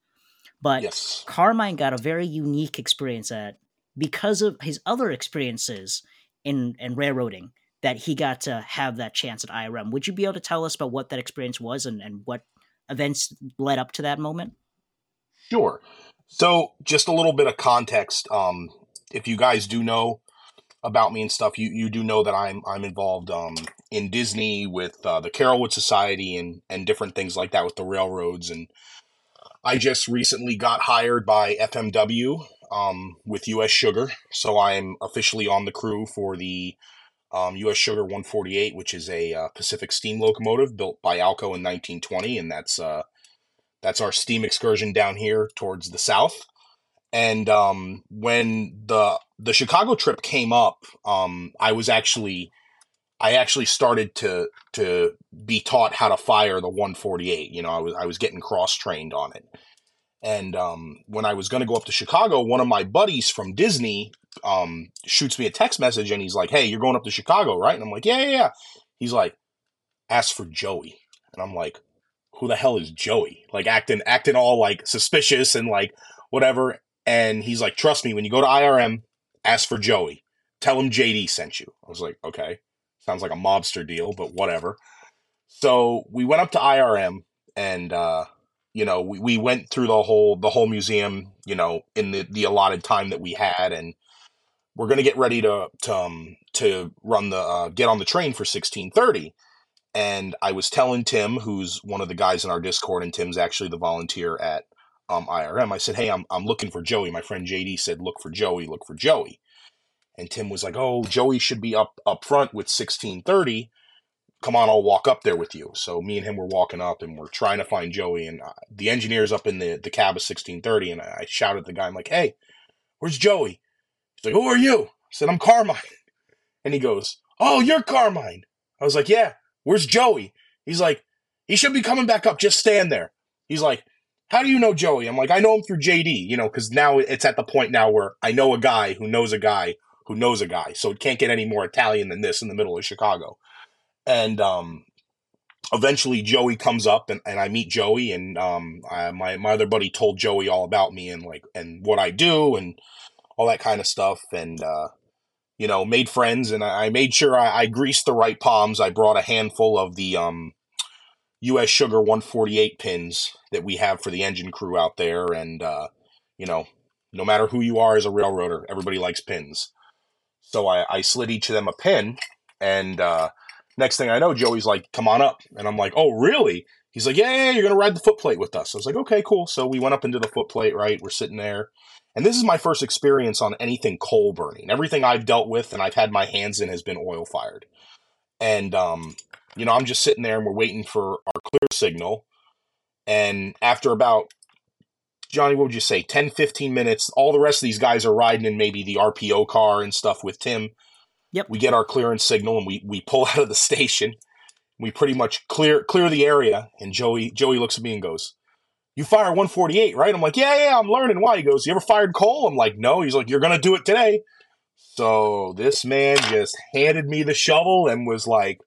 But yes. Carmine got a very unique experience at because of his other experiences in in railroading that he got to have that chance at IRM. Would you be able to tell us about what that experience was and, and what events led up to that moment? Sure. So, just a little bit of context. Um, if you guys do know, about me and stuff, you you do know that I'm I'm involved um in Disney with uh, the Carolwood Society and and different things like that with the railroads. And I just recently got hired by FMW um, with US Sugar, so I'm officially on the crew for the um, US Sugar 148, which is a uh, Pacific steam locomotive built by Alco in 1920, and that's uh, that's our steam excursion down here towards the south. And um, when the the Chicago trip came up, um, I was actually I actually started to to be taught how to fire the 148. You know, I was I was getting cross trained on it. And um, when I was going to go up to Chicago, one of my buddies from Disney um, shoots me a text message and he's like, "Hey, you're going up to Chicago, right?" And I'm like, "Yeah, yeah, yeah." He's like, "Ask for Joey," and I'm like, "Who the hell is Joey?" Like acting acting all like suspicious and like whatever. And he's like, "Trust me, when you go to IRM, ask for Joey. Tell him JD sent you." I was like, "Okay." Sounds like a mobster deal, but whatever. So we went up to IRM and uh, you know, we, we went through the whole the whole museum, you know, in the, the allotted time that we had and we're gonna get ready to to um, to run the uh, get on the train for sixteen thirty. And I was telling Tim, who's one of the guys in our Discord, and Tim's actually the volunteer at um, IRM. I said, "Hey, I'm I'm looking for Joey." My friend JD said, "Look for Joey. Look for Joey." And Tim was like, "Oh, Joey should be up up front with 1630. Come on, I'll walk up there with you." So me and him were walking up, and we're trying to find Joey. And uh, the engineer's up in the the cab of 1630, and I shouted at the guy, "I'm like, hey, where's Joey?" He's like, "Who are you?" I said, "I'm Carmine." And he goes, "Oh, you're Carmine." I was like, "Yeah, where's Joey?" He's like, "He should be coming back up. Just stand there." He's like, how do you know Joey? I'm like, I know him through JD, you know, because now it's at the point now where I know a guy who knows a guy who knows a guy. So it can't get any more Italian than this in the middle of Chicago. And um, eventually Joey comes up and, and I meet Joey and um, I, my, my other buddy told Joey all about me and like, and what I do and all that kind of stuff. And, uh, you know, made friends and I, I made sure I, I, greased the right palms. I brought a handful of the um, US Sugar 148 pins that we have for the engine crew out there. And, uh, you know, no matter who you are as a railroader, everybody likes pins. So I, I slid each of them a pin, and uh, next thing I know, Joey's like, "Come on up," and I'm like, "Oh, really?" He's like, "Yeah, yeah, you're gonna ride the footplate with us." I was like, "Okay, cool." So we went up into the footplate. Right, we're sitting there, and this is my first experience on anything coal burning. Everything I've dealt with and I've had my hands in has been oil fired, and um, you know, I'm just sitting there and we're waiting for our clear signal. And after about Johnny, what would you say, 10, 15 minutes. All the rest of these guys are riding in maybe the RPO car and stuff with Tim. Yep. We get our clearance signal and we, we pull out of the station. We pretty much clear clear the area. And Joey Joey looks at me and goes, You fire 148, right? I'm like, Yeah, yeah, I'm learning why. He goes, You ever fired coal? I'm like, No. He's like, You're gonna do it today. So this man just handed me the shovel and was like,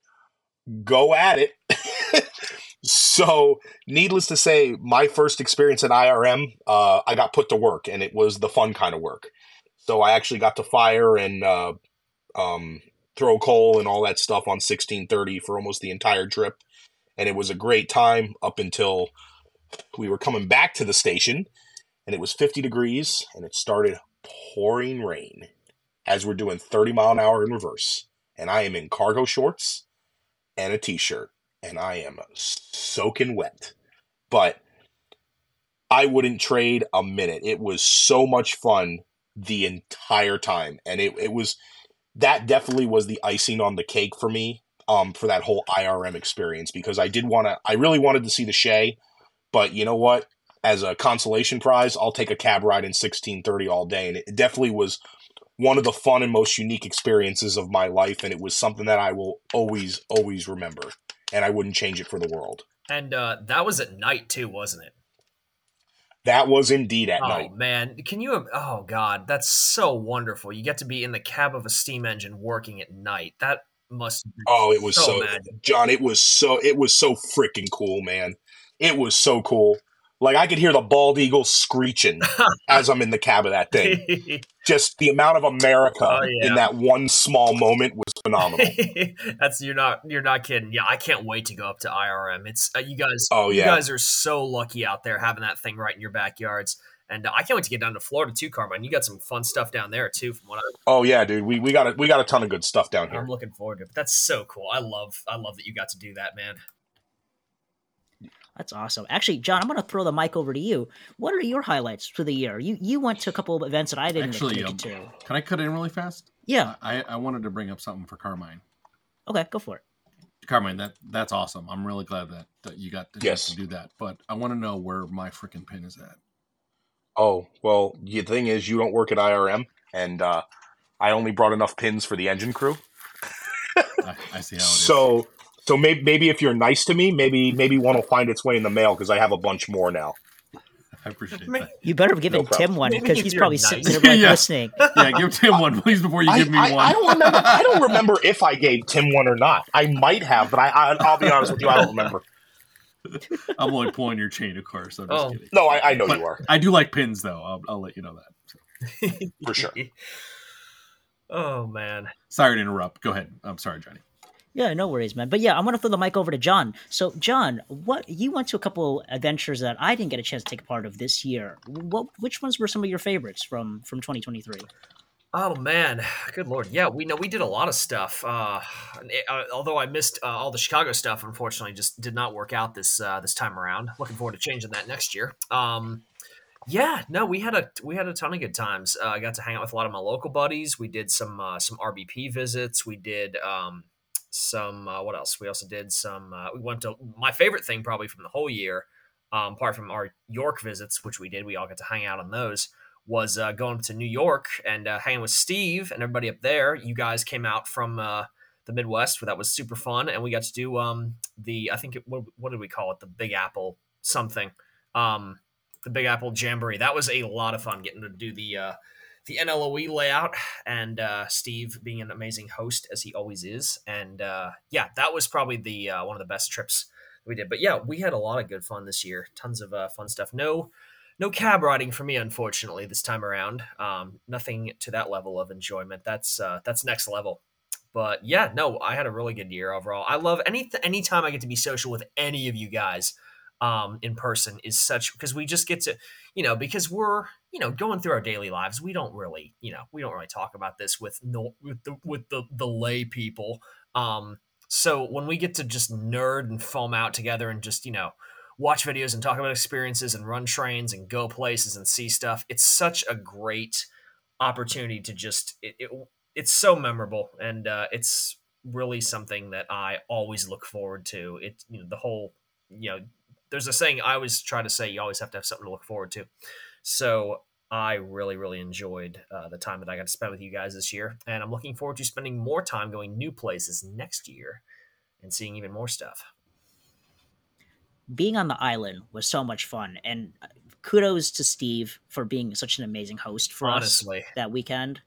Go at it. So, needless to say, my first experience at IRM, uh, I got put to work, and it was the fun kind of work. So, I actually got to fire and uh, um, throw coal and all that stuff on 1630 for almost the entire trip, and it was a great time up until we were coming back to the station, and it was 50 degrees, and it started pouring rain as we're doing 30 mile an hour in reverse, and I am in cargo shorts and a t-shirt and I am soaking wet. But I wouldn't trade a minute. It was so much fun the entire time. And it, it was that definitely was the icing on the cake for me um, for that whole IRM experience because I did want to, I really wanted to see the Shay. But you know what? As a consolation prize, I'll take a cab ride in 1630 all day. And it definitely was one of the fun and most unique experiences of my life. And it was something that I will always, always remember and I wouldn't change it for the world. And uh, that was at night too, wasn't it? That was indeed at oh, night. man, can you? Oh god, that's so wonderful. You get to be in the cab of a steam engine working at night. That must. oh, it was so, so John. It was so. It was so freaking cool, man. It was so cool. Like I could hear the bald eagle screeching as I'm in the cab of that thing. Just the amount of America oh, yeah. in that one small moment was phenomenal. That's you're not you're not kidding. Yeah, I can't wait to go up to IRM. It's uh, you guys. Oh yeah, you guys are so lucky out there having that thing right in your backyards. And uh, I can't wait to get down to Florida too, Carmine. You got some fun stuff down there too, from what I, Oh yeah, dude. We we got a, we got a ton of good stuff down here. I'm looking forward to. It, but that's so cool. I love I love that you got to do that, man. That's awesome. Actually, John, I'm going to throw the mic over to you. What are your highlights for the year? You you went to a couple of events that I didn't Actually, get um, to. Can I cut in really fast? Yeah. I, I wanted to bring up something for Carmine. Okay, go for it. Carmine, that that's awesome. I'm really glad that, that you got the Yes. to do that. But I want to know where my freaking pin is at. Oh well, the thing is, you don't work at IRM, and uh, I only brought enough pins for the engine crew. I, I see how it is. So so maybe maybe if you're nice to me, maybe maybe one will find its way in the mail because I have a bunch more now. I appreciate Maybe- that. You better give No Tim one because he's probably nice. sitting there like Yeah. listening. Yeah, give Tim one, please, before you I, give me I, one. I don't remember. I don't remember if I gave Tim one or not. I might have, but I, I I'll be honest with you, I don't remember. I'm only pulling your chain, of course. I'm just Oh. kidding. No, I, I know But you are I do like pins, though. I'll, I'll let you know that. for sure. oh man. Sorry to interrupt. Go ahead. I'm sorry, Johnny. Yeah, no worries, man. But yeah, I'm gonna throw the mic over to John. So, John, what you went to a couple adventures that I didn't get a chance to take part of this year. What, which ones were some of your favorites from from 2023? Oh man, good lord! Yeah, we know we did a lot of stuff. Uh, uh, although I missed uh, all the Chicago stuff, unfortunately, just did not work out this uh, this time around. Looking forward to changing that next year. Um, yeah, no, we had a we had a ton of good times. Uh, I got to hang out with a lot of my local buddies. We did some uh, some RBP visits. We did um, some uh, what else? We also did some. Uh, we went to my favorite thing probably from the whole year, um, apart from our York visits, which we did. We all got to hang out on those was uh, going to New York and uh, hanging with Steve and everybody up there. You guys came out from uh, the Midwest, that was super fun, and we got to do um, the I think it, what, what did we call it? The Big Apple something, um, the Big Apple Jamboree. That was a lot of fun getting to do the uh, the NLOE layout and uh, Steve being an amazing host as he always is. And uh, yeah, that was probably the uh, one of the best trips we did. But yeah, we had a lot of good fun this year. Tons of uh, fun stuff. No no cab riding for me, unfortunately, this time around. Um, nothing to that level of enjoyment. That's uh, that's next level. But yeah, no, I had a really good year overall. I love any anytime I get to be social with any of you guys um, in person is such because we just get to, you know, because we're you know going through our daily lives. We don't really, you know, we don't really talk about this with no with the with the the lay people. Um, so when we get to just nerd and foam out together and just you know watch videos and talk about experiences and run trains and go places and see stuff. It's such a great opportunity to just it, it it's so memorable and uh, it's really something that I always look forward to. It you know the whole you know there's a saying I always try to say you always have to have something to look forward to. So I really really enjoyed uh, the time that I got to spend with you guys this year, and I'm looking forward to spending more time going new places next year and seeing even more stuff. Being on the island was so much fun, and uh, kudos to Steve for being such an amazing host for us Honestly, that weekend.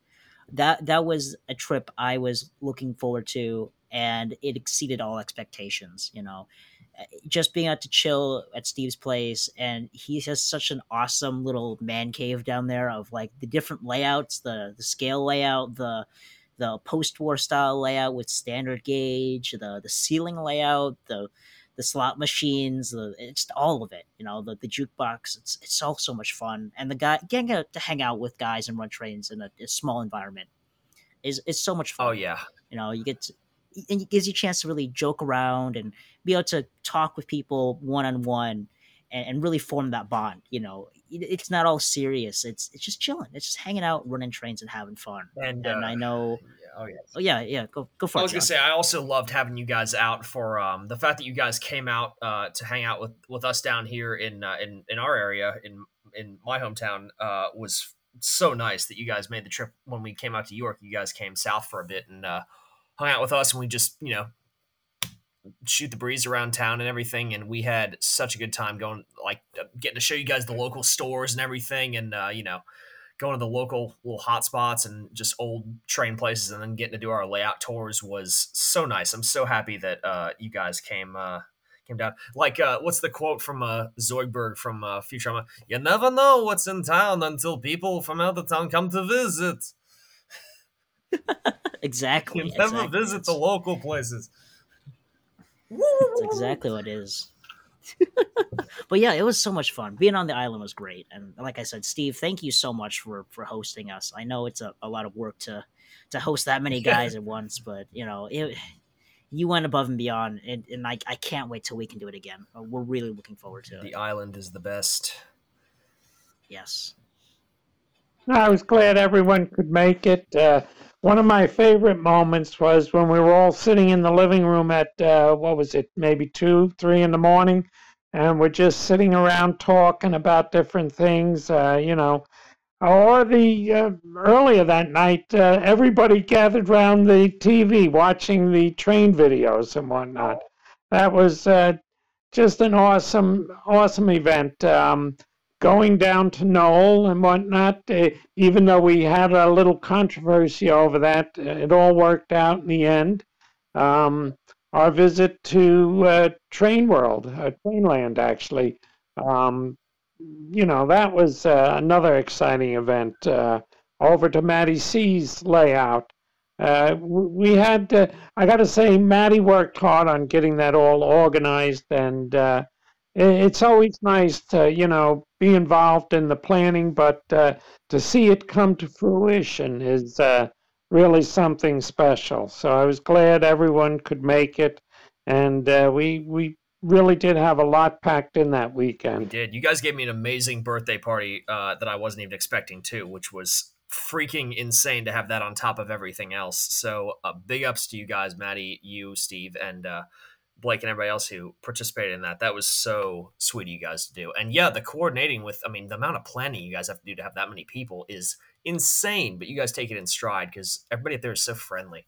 That that was a trip I was looking forward to, and it exceeded all expectations. You know, just being out to chill at Steve's place, and he has such an awesome little man cave down there of like the different layouts, the the scale layout, the the post war style layout with standard gauge, the the ceiling layout, the the slot machines, the it's all of it. You know, the the jukebox. It's it's all so much fun, and the guy getting to to hang out with guys and run trains in a, a small environment is is so much oh, fun. oh yeah, You know, you get to, and it gives you a chance to really joke around and be able to talk with people one on one and really form that bond. You know, It- it's not all serious. It's it's just chilling. It's just hanging out, running trains, and having fun. and, And uh, I know, oh yeah. oh yeah, yeah, go go for I it. I was gonna say I also loved having you guys out for um, the fact that you guys came out uh, to hang out with, with us down here in uh, in in our area in in my hometown uh, was so nice that you guys made the trip when we came out to York. You guys came south for a bit and uh, hung out with us, and we just you know shoot the breeze around town and everything. And we had such a good time going, like uh, getting to show you guys the local stores and everything, and uh, you know going to the local little hot spots and just old train places and then getting to do our layout tours was so nice. I'm so happy that uh, you guys came uh, came down. Like, uh, what's the quote from uh, Zoidberg from uh, Futurama? You never know what's in town until people from out of town come to visit. exactly. You never exactly. visit the local places. That's exactly what it is. but yeah, it was so much fun. Being on the island was great. And like I said, Steve, thank you so much for for hosting us. I know it's a, a lot of work to to host that many guys at once, but you know, it you went above and beyond and, and I, I can't wait till we can do it again. Uh, we're really looking forward to it. The island is the best. Yes. I was glad everyone could make it. Uh, one of my favorite moments was when we were all sitting in the living room at uh, what was it, maybe two, three in the morning, and we're just sitting around talking about different things. Uh, you know, or the uh, earlier that night, uh, everybody gathered around the TV watching the train videos and whatnot. That was uh, just an awesome, awesome event. Um, going down to Knoll and whatnot, uh, even though we had a little controversy over that, uh, it all worked out in the end. Um, our visit to uh, Train World, uh, Trainland, actually, um, you know, that was uh, another exciting event. Uh, over to Matty C's layout. we had, I got to say, Matty worked hard on getting that all organized and it's always nice to you know be involved in the planning but uh, to see it come to fruition is uh, really something special. So i was glad everyone could make it and uh, we we really did have a lot packed in that weekend. We did. You guys gave me an amazing birthday party uh, that i wasn't even expecting too which was freaking insane to have that on top of everything else. So uh, big ups to you guys maddie you steve and uh, Blake and everybody else who participated in that. That was so sweet of you guys to do. And yeah, the coordinating with, I mean, the amount of planning you guys have to do to have that many people is insane, but you guys take it in stride because everybody up there is so friendly.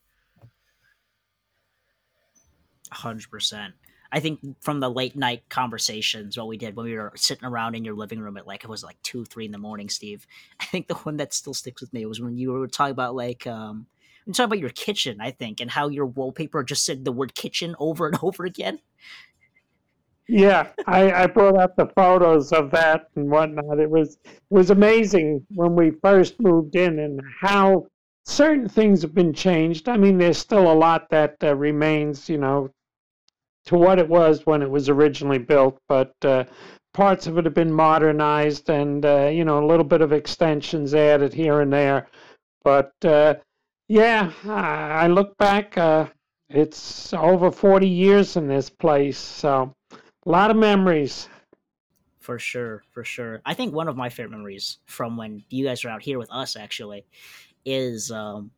100%. I think from the late night conversations, what we did when we were sitting around in your living room at like, it was like two, three in the morning, Steve. I think the one that still sticks with me was when you were talking about like, um, I'm talking about your kitchen, I think, and how your wallpaper just said the word kitchen over and over again. Yeah, I, I brought up the photos of that and whatnot. It was it was amazing when we first moved in and how certain things have been changed. I mean, there's still a lot that uh, remains, you know, to what it was when it was originally built, but uh, parts of it have been modernized and uh, you know a little bit of extensions added here and there. But uh, yeah, I look back. Uh, it's over 40 years in this place, so a lot of memories. For sure, for sure. I think one of my favorite memories from when you guys were out here with us actually is um,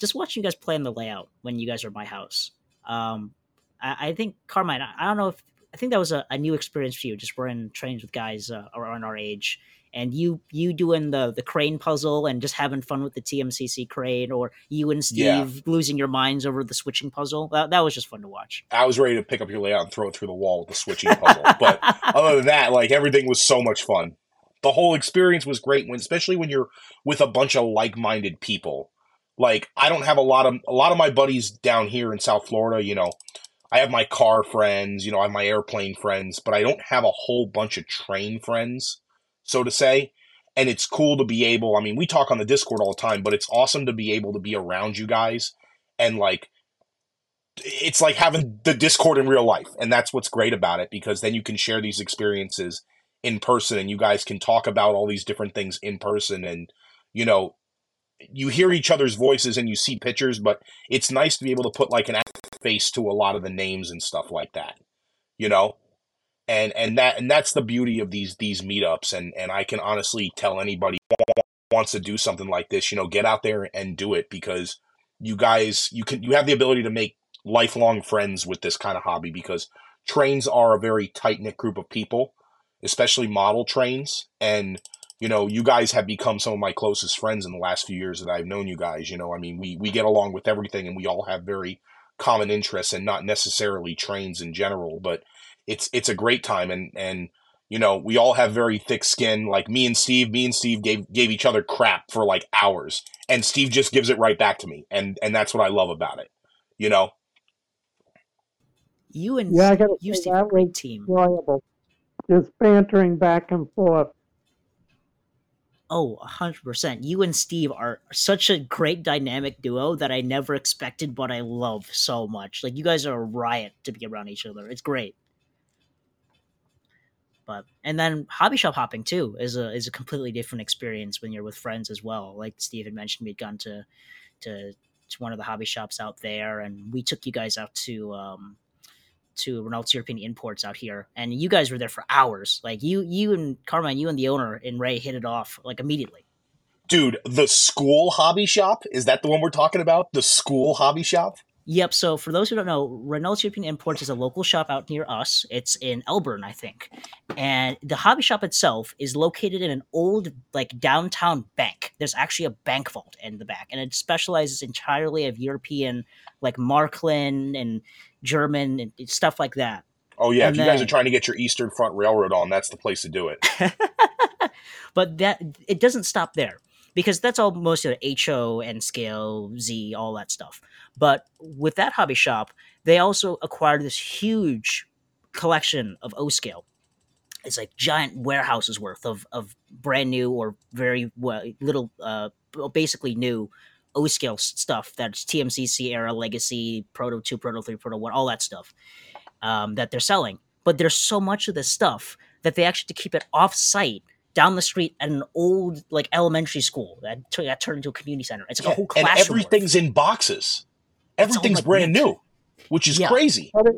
just watching you guys play in the layout when you guys were at my house. Um, I, I, think Carmine, I, I, don't know if I think that was a, a, new experience for you. Just running trains with guys uh, around our age, and you you doing the the crane puzzle and just having fun with the TMCC crane, or you and Steve yeah. losing your minds over the switching puzzle. That, that was just fun to watch. I was ready to pick up your layout and throw it through the wall with the switching puzzle, but other than that, like everything was so much fun. The whole experience was great when, especially when you're with a bunch of like-minded people. Like I don't have a lot of a lot of my buddies down here in South Florida. You know, I have my car friends, you know, I have my airplane friends, but I don't have a whole bunch of train friends so to say. And it's cool to be able, I mean, we talk on the Discord all the time, but it's awesome to be able to be around you guys and like, it's like having the Discord in real life. And that's what's great about it because then you can share these experiences in person and you guys can talk about all these different things in person and, you know, you hear each other's voices and you see pictures, but it's nice to be able to put like an face to a lot of the names and stuff like that. You know, and and that and that's the beauty of these these meetups. And and I can honestly tell anybody wants to do something like this you know get out there and do it because you guys you can you have the ability to make lifelong friends with this kind of hobby because trains are a very tight knit group of people especially model trains. And you know you guys have become some of my closest friends in the last few years that I've known you guys you know. I mean we we get along with everything and we all have very common interests and not necessarily trains in general but it's it's a great time and and you know we all have very thick skin like me and steve me and steve gave gave each other crap for like hours and steve just gives it right back to me and and that's what i love about it you know you and yeah, I gotta you steve that great team enjoyable. just bantering back and forth Oh, 100%. You and Steve are such a great dynamic duo that I never expected, but I love so much. Like, you guys are a riot to be around each other. It's great. But and then hobby shop hopping too is a is a completely different experience when you're with friends as well. Like Steve had mentioned, we'd gone to to to one of the hobby shops out there, and we took you guys out to um, to Reynauld's European Imports out here, and you guys were there for hours. Like you, you and Carmine, you and the owner and Ray hit it off like immediately. Dude, the school hobby shop is that the one we're talking about? The school hobby shop? Yep. So for those who don't know, Reynauld's European Imports is a local shop out near us. It's in Elburn, I think. And the hobby shop itself is located in an old, like downtown bank. There's actually a bank vault in the back, and it specializes entirely of European, like Märklin and German and stuff like that. Oh yeah, And if you guys are trying to get your Eastern Front Railroad on, that's the place to do it. but that it doesn't stop there because that's all most of the HO and scale Z, all that stuff. But with that hobby shop, they also acquired this huge collection of O scale. It's like giant warehouses worth of, of brand new or very well, little, uh, basically new O scale stuff that's TMCC era, Legacy, Proto 2, Proto 3, Proto 1, all that stuff um, that they're selling. But there's so much of this stuff that they actually to keep it off site down the street at an old like elementary school that, t- that turned into a community center. It's like a whole and classroom. worth. everything's in boxes. Everything's like brand mint. new, which is Yeah. crazy. But it,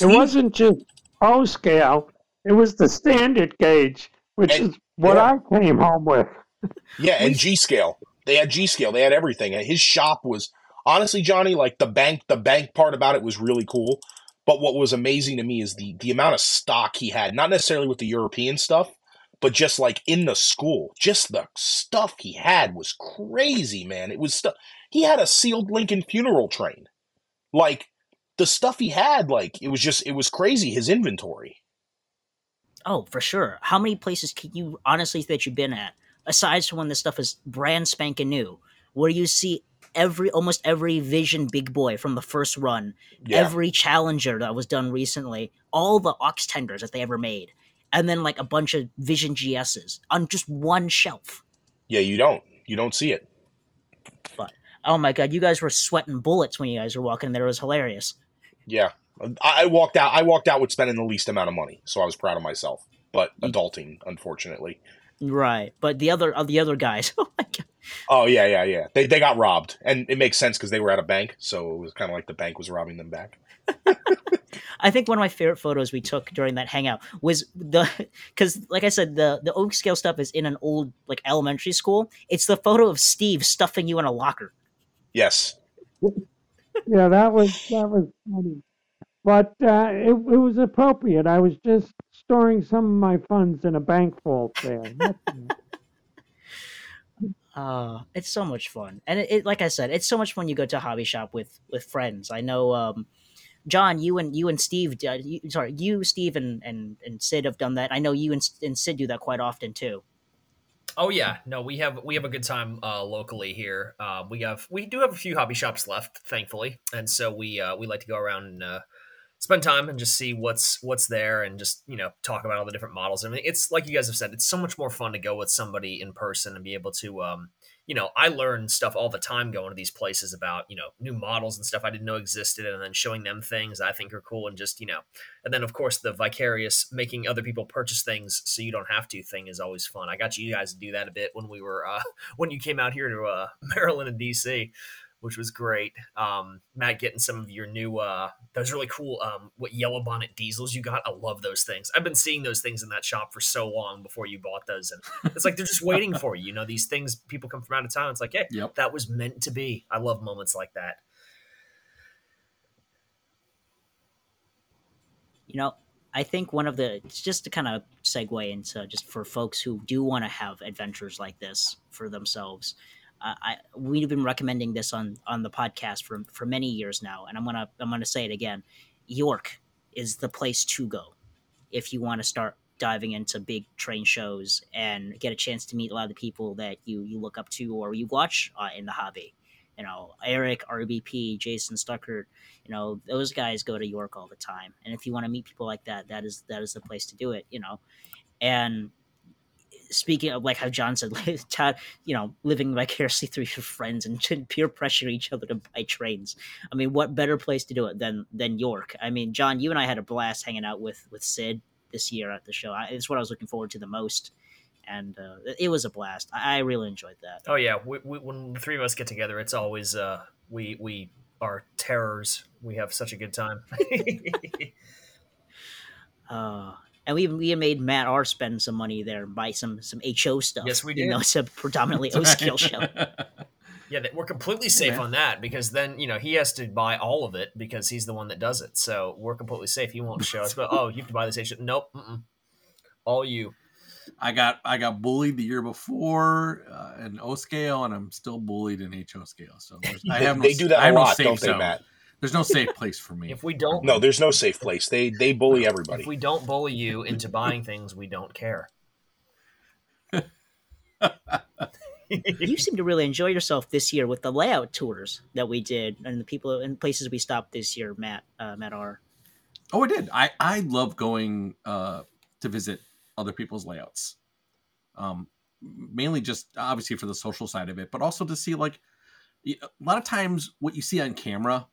it wasn't just O scale; it was the standard gauge, which And- is what yeah. I came home with. Yeah, and G scale. They had G scale. They had everything. And his shop was honestly, Johnny, like the bank. The bank part about it was really cool. But what was amazing to me is the the amount of stock he had. Not necessarily with the European stuff, but just like in the school, just the stuff he had was crazy, man. It was stuff. He had a sealed Lincoln funeral train. Like the stuff he had, like it was just it was crazy. His inventory. Oh, for sure. How many places can you honestly that you've been at, aside from when this stuff is brand spanking new, where you see every almost every Vision Big Boy from the first run, Yeah, every Challenger that was done recently, all the aux tenders that they ever made, and then like a bunch of Vision GSs on just one shelf. yeah. You don't you don't see it. Oh my god, you guys were sweating bullets when you guys were walking there. It was hilarious. Yeah, I, I walked out. I walked out with spending the least amount of money, so I was proud of myself. But mm. adulting, unfortunately. Right, but the other the other guys, oh my god, Oh yeah, yeah, yeah. They they got robbed, and it makes sense because they were at a bank, so it was kind of like the bank was robbing them back. I think one of my favorite photos we took during that hangout was the because, like I said, the the O scale stuff is in an old like elementary school. It's the photo of Steve stuffing you in a locker. Yes, Yeah, that was that was funny, but uh, it it was appropriate. I was just storing some of my funds in a bank vault there. That's. Uh, it's so much fun, and it, it like I said, it's so much fun. You go to a hobby shop with with friends. I know, um, John, you and you and Steve, uh, you, sorry, you, Steve, and, and and Sid have done that. I know you and, and Sid do that quite often too. Oh yeah, no, we have we have a good time uh, locally here. Um, we have we do have a few hobby shops left, thankfully, and so we uh, we like to go around and uh, spend time and just see what's what's there and just you know talk about all the different models. I mean, it's like you guys have said, it's so much more fun to go with somebody in person and be able to. Um, you know, I learn stuff all the time going to these places about, you know, new models and stuff I didn't know existed and then showing them things I think are cool and just, you know, and then of course the vicarious making other people purchase things so you don't have to thing is always fun. I got you guys to do that a bit when we were uh when you came out here to uh Maryland and DC, which was great. Um Matt getting some of your new uh those really cool um what yellow bonnet diesels you got. I love those things. I've been seeing those things in that shop for so long before you bought those and it's like they're just waiting for you. You know, these things people come from out of town. It's like, hey, Yep. that was meant to be. I love moments like that. You know, I think one of the just to kind of segue into just for folks who do want to have adventures like this for themselves. Uh, I we've been recommending this on on the podcast for for many years now, and I'm gonna I'm gonna say it again. York is the place to go if you want to start diving into big train shows and get a chance to meet a lot of the people that you you look up to or you watch uh, in the hobby. You know, Eric, RBP, Jason Stuckert, you know those guys go to york all the time and if you want to meet people like that that is that is the place to do it you know and speaking of like how john said Todd, you know living vicariously through your friends and peer pressure each other to buy trains i mean what better place to do it than than york i mean john you and i had a blast hanging out with with sid this year at the show. I, it's what I was looking forward to the most, and uh, it- it was a blast. I, I really enjoyed that. Oh yeah, we, we, when the three of us get together, it's always uh, we we are terrors. We have such a good time. Uh, and we even we made Matt R spend some money there and buy some some HO stuff. Yes, we You did. know, it's a predominantly O scale show. yeah, that- we're completely safe man. on that because then you know he has to buy all of it because he's the one that does it. So we're completely safe. He won't show us. But oh, you have to buy this. H- Nope, mm-mm. all you. I got I got bullied the year before uh, in O scale, and I'm still bullied in HO scale. So I have no, they do that I have a no lot, don't they, zone. Matt? There's no safe place for me. If we don't, No, there's no safe place. They they bully everybody. if we don't bully you into buying things, we don't care. you seem to really enjoy yourself this year with the layout tours that we did and the people and places we stopped this year. Matt, uh, Matt R. Oh, I did. I I love going uh, to visit other people's layouts. Um, mainly just obviously for the social side of it, but also to see like a lot of times what you see on camera,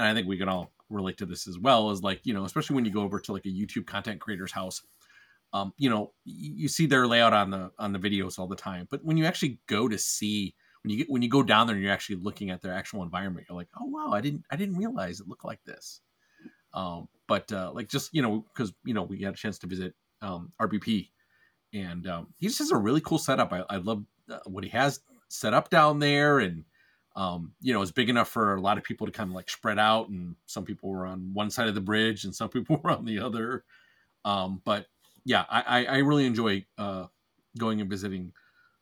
and I think we can all relate to this as well, is like you know, especially when you go over to like a YouTube content creator's house. Um, you know, you see their layout on the on the videos all the time, but when you actually go to see when you get when you go down there and you're actually looking at their actual environment, you're like, oh wow, I didn't I didn't realize it looked like this. Um, but uh, like just you know because you know we had a chance to visit um, RBP, and um, he just has a really cool setup. I, I love uh, what he has set up down there, and um, you know it's big enough for a lot of people to kind of like spread out. And some people were on one side of the bridge, and some people were on the other. Um, but yeah, I, I, I really enjoy uh, going and visiting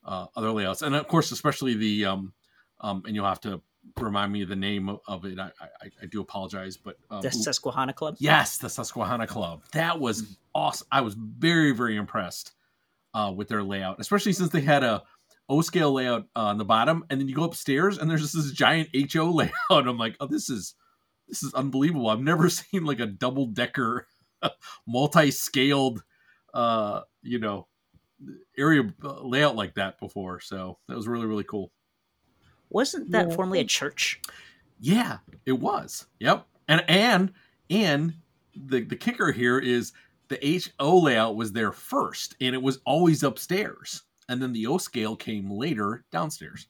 uh, other layouts, and of course, especially the um, um, and you'll have to remind me of the name of, of it. I, I, I do apologize, but um, The Susquehanna Club. Yes, the Susquehanna Club. That was awesome. I was very, very impressed uh, with their layout, especially since they had a O scale layout on the bottom, and then you go upstairs and there's just this giant HO layout. I'm like, oh, this is this is unbelievable. I've never seen like a double decker, multi scaled, uh, you know, area uh, layout like that before. So that was really, really cool. Wasn't that Yeah. formerly a church? Yeah, it was. Yep. And and and the the kicker here is the HO layout was there first and it was always upstairs. And then the O scale came later downstairs.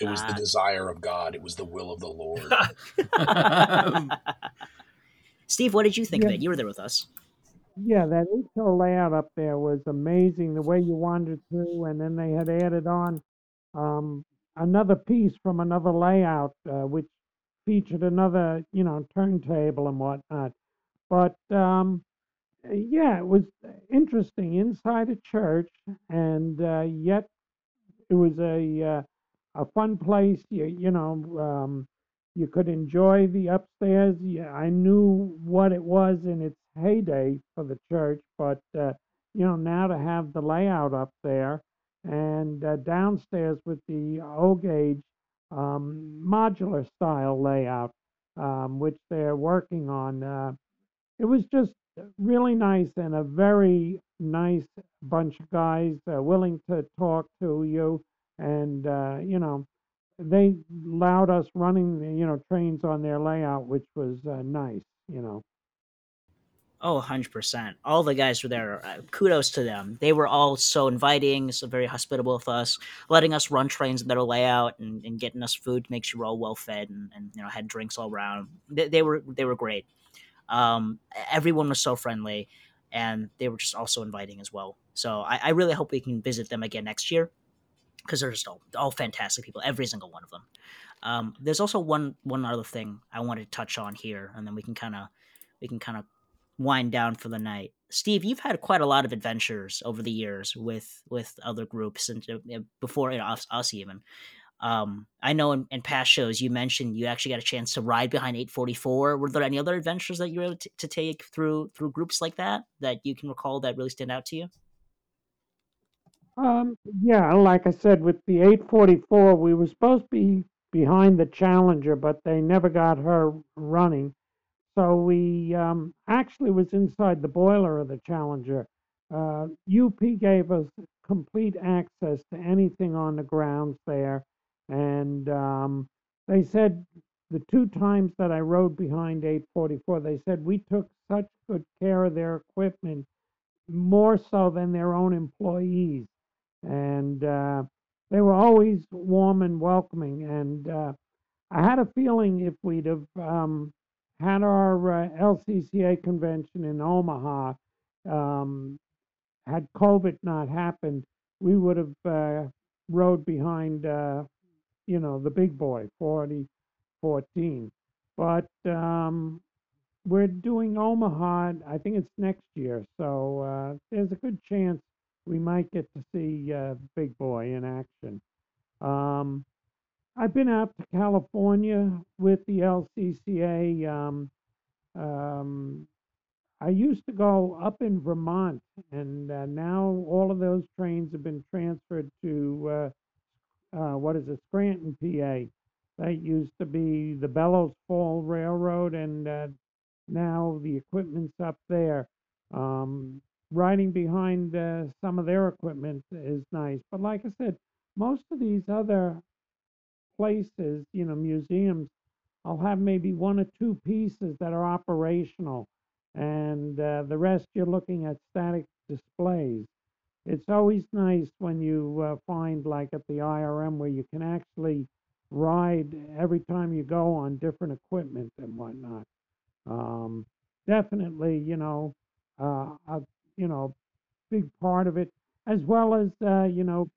It was the desire of God. It was the will of the Lord. Steve, what did you think Yeah. of it? You were there with us. Yeah, that HO layout up there was amazing. The way you wandered through, and then they had added on um, another piece from another layout, uh, which featured another, you know, turntable and whatnot. But um, yeah, it was interesting inside a church, and uh, yet it was a uh, a fun place. You you know, um, you could enjoy the upstairs. Yeah, I knew what it was in its heyday for the church, but uh, you know now to have the layout up there and uh, downstairs with the O gauge um, modular style layout, um, which they're working on. Uh, it was just really nice and a very nice bunch of guys uh, willing to talk to you and uh, you know they allowed us running you know trains on their layout which was uh, nice you know Oh, 100%. All the guys were there. Uh, kudos to them. They were all so inviting, so very hospitable with us, letting us run trains in their layout and, and getting us food to make sure we're all well fed and, and you know had drinks all around. They, they were they were great. Um, everyone was so friendly, and they were just also inviting as well. So I, I really hope we can visit them again next year because they're just all, all fantastic people, every single one of them. Um, there's also one one other thing I wanted to touch on here, and then we can kind of we can kind of wind down for the night. Steve, you've had quite a lot of adventures over the years with with other groups and uh, before you us, us even. Um, I know in, in past shows you mentioned you actually got a chance to ride behind 844. Were there any other adventures that you were able to, to take through through groups like that that you can recall that really stand out to you? Um, yeah, like I said, with the 844, we were supposed to be behind the Challenger, but they never got her running. So we um, actually was inside the boiler of the Challenger. Uh, UP gave us complete access to anything on the grounds there, and um, they said the two times that I rode behind 844, they said we took such good care of their equipment, more so than their own employees. And uh, they were always warm and welcoming. And uh, I had a feeling if we'd have um, had our uh, LCCA convention in Omaha, um, had COVID not happened, we would have uh, rode behind, uh, you know, the big boy, 40, 14. But um, we're doing Omaha, I think it's next year. So uh, there's a good chance we might get to see uh, Big Boy in action. Um, I've been out to California with the LCCA. Um, um, I used to go up in Vermont, and uh, now all of those trains have been transferred to uh, what is it, Scranton, PA. That used to be the Bellows Fall Railroad, and uh, now the equipment's up there. Um, riding behind uh, some of their equipment is nice, but like I said, most of these other places, you know, museums, I'll have maybe one or two pieces that are operational, and uh, the rest you're looking at static displays. It's always nice when you uh, find, like at the IRM, where you can actually ride every time you go on different equipment and whatnot. Um, definitely, you know, uh, a you know big part of it, as well as uh, you know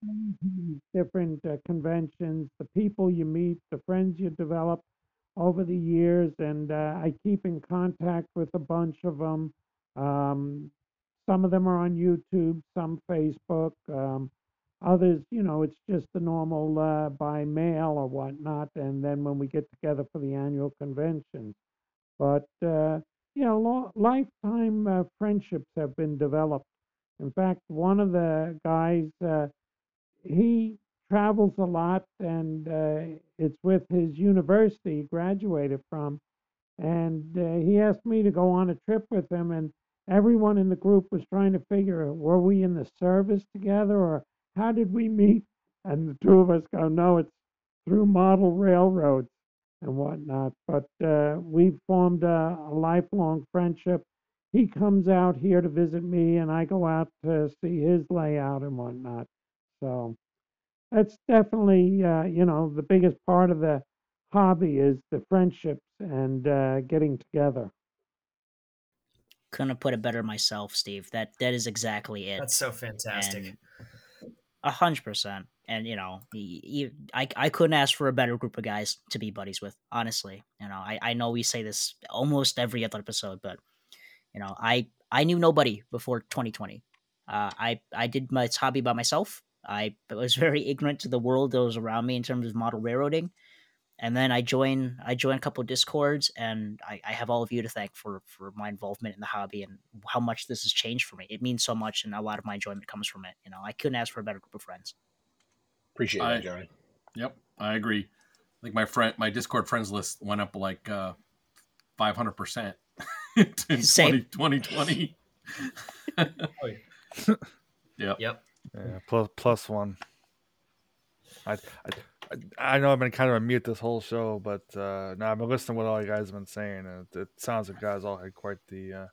different uh, conventions, the people you meet, the friends you develop over the years, and uh, I keep in contact with a bunch of them. Um, some of them are on YouTube, some Facebook. Um, Others, you know, it's just the normal uh, by mail or whatnot, and then when we get together for the annual convention. But uh, you know, lo- lifetime uh, friendships have been developed. In fact, one of the guys, uh, he travels a lot, and uh, it's with his university he graduated from, and uh, he asked me to go on a trip with him, and everyone in the group was trying to figure, out were we in the service together or how did we meet? And the two of us go, no, it's through model railroads and whatnot. But uh, we've formed a, a, lifelong friendship. He comes out here to visit me, and I go out to see his layout and whatnot. So that's definitely, uh, you know, the biggest part of the hobby is the friendships and uh, getting together. Couldn't have put it better myself, Steve. That that is exactly it. That's so fantastic. A hundred percent. And you know, I I couldn't ask for a better group of guys to be buddies with. Honestly, you know, I I know we say this almost every other episode, but you know, I I knew nobody before 2020. Uh, I I did my hobby by myself. I was very ignorant to the world that was around me in terms of model railroading and then I join I join a couple of discords, and I, I, have all of you to thank for for my involvement in the hobby and how much this has changed for me. It means so much, and a lot of my enjoyment comes from it. You know, I couldn't ask for a better group of friends. Appreciate I, that, Johnny. Yep, I agree. I think my friend my Discord friends list went up like uh, five hundred percent in Same. 2020. yep. Yep. Yeah, plus plus one. I, I I know I've been kind of a mute this whole show, but uh, now I've been listening to what all you guys have been saying, and it, it sounds like guys all had quite the uh,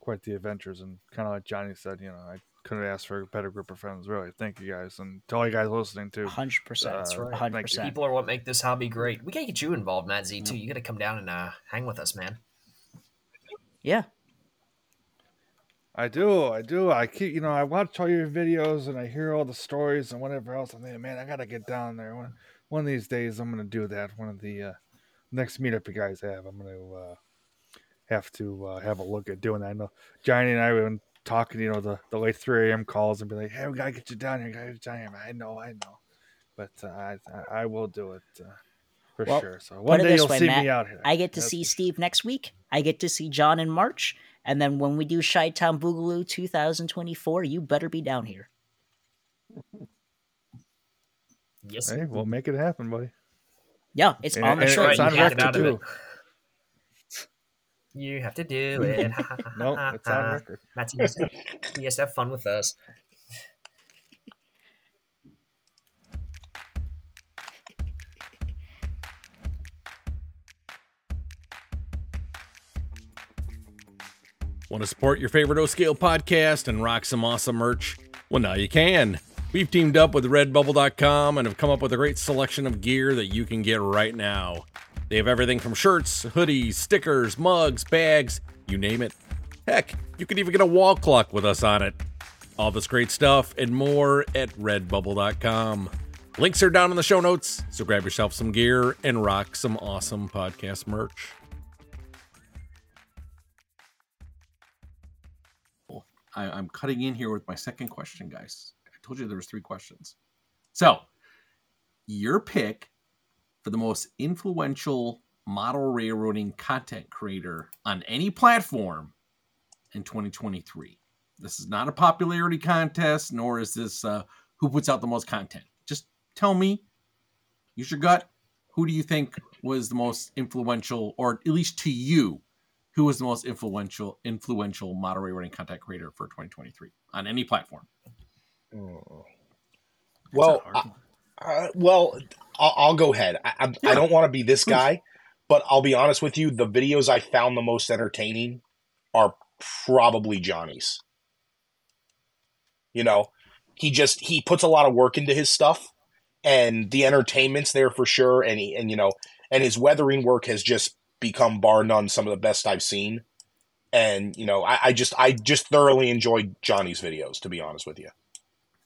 quite the adventures, and kind of like Johnny said, you know, I couldn't ask for a better group of friends. Really, thank you guys, and to all you guys listening too. Hundred percent, that's right. Hundred percent. People are what make this hobby great. We gotta get you involved, Matt Z too. You gotta come down and uh, hang with us, man. Yeah, I do, I do. I keep, you know, I watch all your videos and I hear all the stories and whatever else. I'm thinking, man, I gotta get down there. One, one of these days, I'm gonna do that. One of the uh, next meetup you guys have, I'm gonna uh, have to uh, have a look at doing that. I know Johnny and I have been talking, you know, the, the late 3 a.m. calls and be like, hey, we gotta get you down here, gotta get you down here. I know, I know, but uh, I, I will do it uh, for well, sure. So one day you'll way, see Matt, me out here. I get to That's see Steve next week. I get to see John in March. And then when we do Chi Town Boogaloo 2024, you better be down here. Yes. Hey, we'll make it happen, buddy. Yeah, it's and, on the show. It's on record too. You have to do it. no, it's on record. Matty, you has to have fun with us. Want to support your favorite O Scale podcast and rock some awesome merch? Well, now you can. We've teamed up with Redbubble.com and have come up with a great selection of gear that you can get right now. They have everything from shirts, hoodies, stickers, mugs, bags, you name it. Heck, you could even get a wall clock with us on it. All this great stuff and more at redbubble.com. Links are down in the show notes, so grab yourself some gear and rock some awesome podcast merch. I, I'm cutting in here with my second question, guys. I told you there was three questions. So, your pick for the most influential model railroading content creator on any platform in 2023. This is not a popularity contest, nor is this uh, who puts out the most content. Just tell me, use your gut. Who do you think was the most influential, or at least to you, who was the most influential influential model railroading content creator for 2023 on any platform? Oh. Well, I, uh, well, I'll, I'll, go ahead. I, I, yeah. I don't want to be this guy, but I'll be honest with you. The videos I found the most entertaining are probably Johnny's. You know, he just he puts a lot of work into his stuff, and the entertainment's there for sure. And he and you know, and his weathering work has just become bar none some of the best I've seen. And you know, I, I just I just thoroughly enjoyed Johnny's videos. To be honest with you.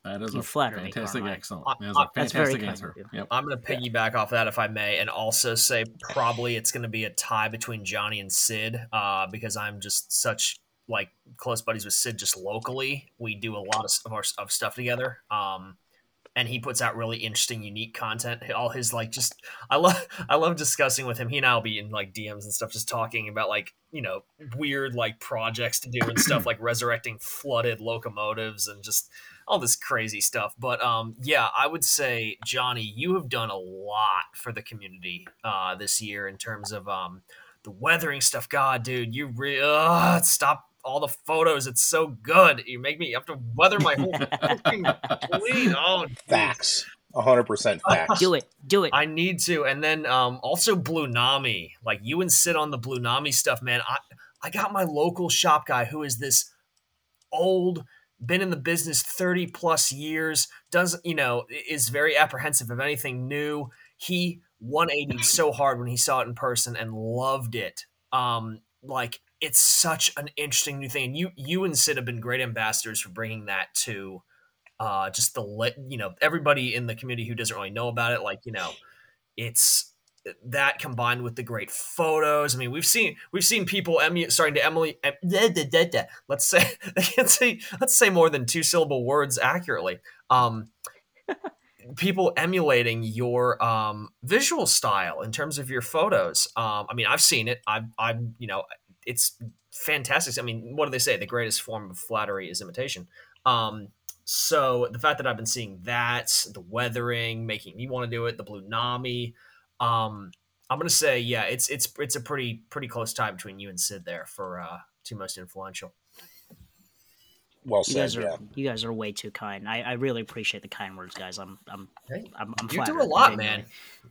That is you a fantastic, me, excellent. That is a fantastic answer. Yep. I'm going to piggyback off that if I may, and also say probably it's going to be a tie between Johnny and Sid uh, because I'm just such like close buddies with Sid just locally. We do a lot of, of our of stuff together. Um, and he puts out really interesting, unique content. All his like just I love I love discussing with him. He and I'll be in like DMs and stuff, just talking about like you know weird like projects to do and stuff like resurrecting flooded locomotives and just all this crazy stuff. But um, yeah, I would say Johnny, you have done a lot for the community uh, this year in terms of um, the weathering stuff. God, dude, you really uh, stop all the photos. It's so good. You make me have to weather my whole fucking Oh, facts. 100% facts. Do it. Do it. I need to. And then um, also Blunami. Like you and Sid on the Blunami stuff, man. I, I got my local shop guy who is this old, been in the business 30 plus years, does, you know, is very apprehensive of anything new. He 180 so hard when he saw it in person and loved it. Um, like it's such an interesting new thing. And you you and Sid have been great ambassadors for bringing that to uh, just the lit, you know, everybody in the community who doesn't really know about it. Like, you know, it's that combined with the great photos. I mean, we've seen we've seen people emu- starting to Emily. Em- da, da, da, let's say they can't say let's say more than two syllable words accurately. Um, people emulating your um, visual style in terms of your photos. Um, I mean, I've seen it. I've, I'm, you know, it's fantastic. I mean, what do they say? The greatest form of flattery is imitation. Um, so the fact that I've been seeing that, the weathering, making me want to do it, the Blunami, um, I'm gonna say, yeah, it's it's it's a pretty pretty close tie between you and Sid there for uh, two most influential. Well said. You guys are yeah. you guys are way too kind. I, I really appreciate the kind words, guys. I'm I'm hey, I'm, I'm you do a lot, man.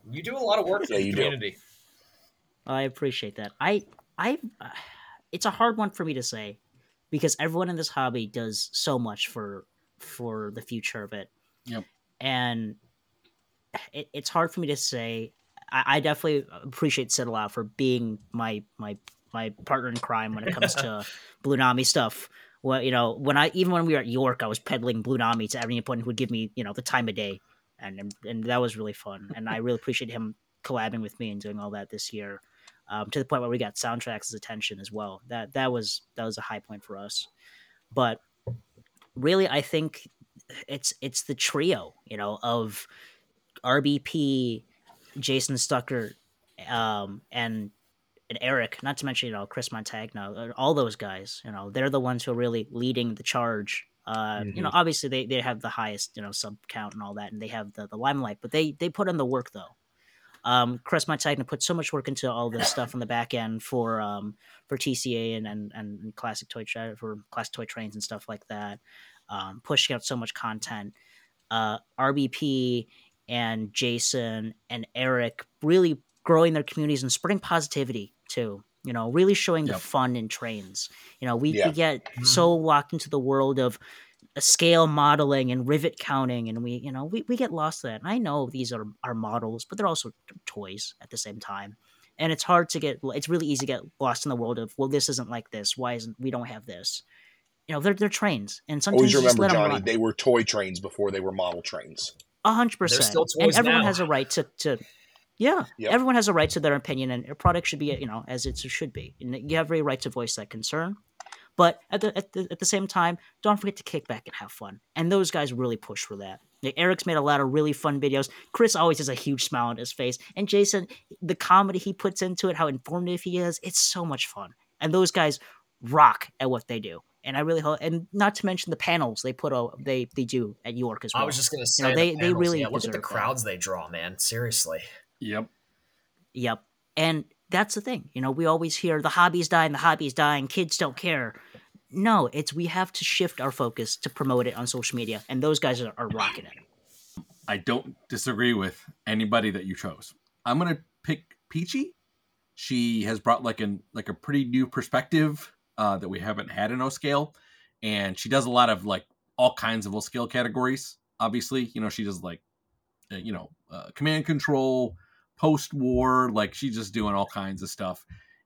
You do a lot of work for yeah, the community. Do. I appreciate that. I I it's a hard one for me to say because everyone in this hobby does so much for for the future of it. Yep. And it, it's hard for me to say. I, I definitely appreciate Sid a lot for being my my my partner in crime when it comes to Blunami stuff. Well, you know, when I even when we were at York, I was peddling Blunami to everyone who would give me, you know, the time of day, and and, and that was really fun. And I really appreciate him collabing with me and doing all that this year um, to the point where we got SoundTraxx' attention as well. That that was that was a high point for us. But really, I think it's it's the trio, you know, of RBP, Jason Stucker, um, and and Eric. Not to mention, you know, Chris Montagna. All those guys, you know, they're the ones who are really leading the charge. Uh, mm-hmm. You know, obviously they, they have the highest you know sub count and all that, and they have the, the limelight, but they they put in the work though. Um, Chris Montagna put so much work into all this stuff on the back end for um, for TCA and, and and classic toy tra- for classic toy trains and stuff like that. Um, pushing out so much content. Uh, RBP and Jason and Eric really growing their communities and spreading positivity too. You know, really showing the fun in trains. You know, we, Yeah. we get so locked into the world of scale modeling and rivet counting and we you know we, we get lost in that and i know these are our models but they're also toys at the same time and it's hard to get it's really easy to get lost in the world of well this isn't like this why isn't we don't have this you know they're, they're trains and sometimes Always you just remember, Johnny, run. they were toy trains before they were model trains. A hundred percent. still And everyone now. has a right to, to yeah. Yep. Everyone has a right to their opinion, and a product should be you know as it should be. And you have every right to voice that concern. But at the, at the at the same time, don't forget to kick back and have fun. And those guys really push for that. Like, Eric's made a lot of really fun videos. Chris always has a huge smile on his face, and Jason, the comedy he puts into it, how informative he is, it's so much fun. And those guys rock at what they do. And I really hope, and not to mention the panels they put o- they they do at York as well. I was just gonna say know, the they- they really yeah, look at the deserve that. crowds they draw, man. Seriously. Yep. Yep. And that's the thing. You know, we always hear the hobby's dying, the hobby's dying, kids don't care. No, it's we have to shift our focus to promote it on social media, and those guys are, are rocking it. I don't disagree with anybody that you chose. I'm gonna pick Peachy. She has brought like an like a pretty new perspective uh, that we haven't had in O scale, and she does a lot of like all kinds of O scale categories. Obviously, you know she does like uh, you know uh, command control, post war, like she's just doing all kinds of stuff.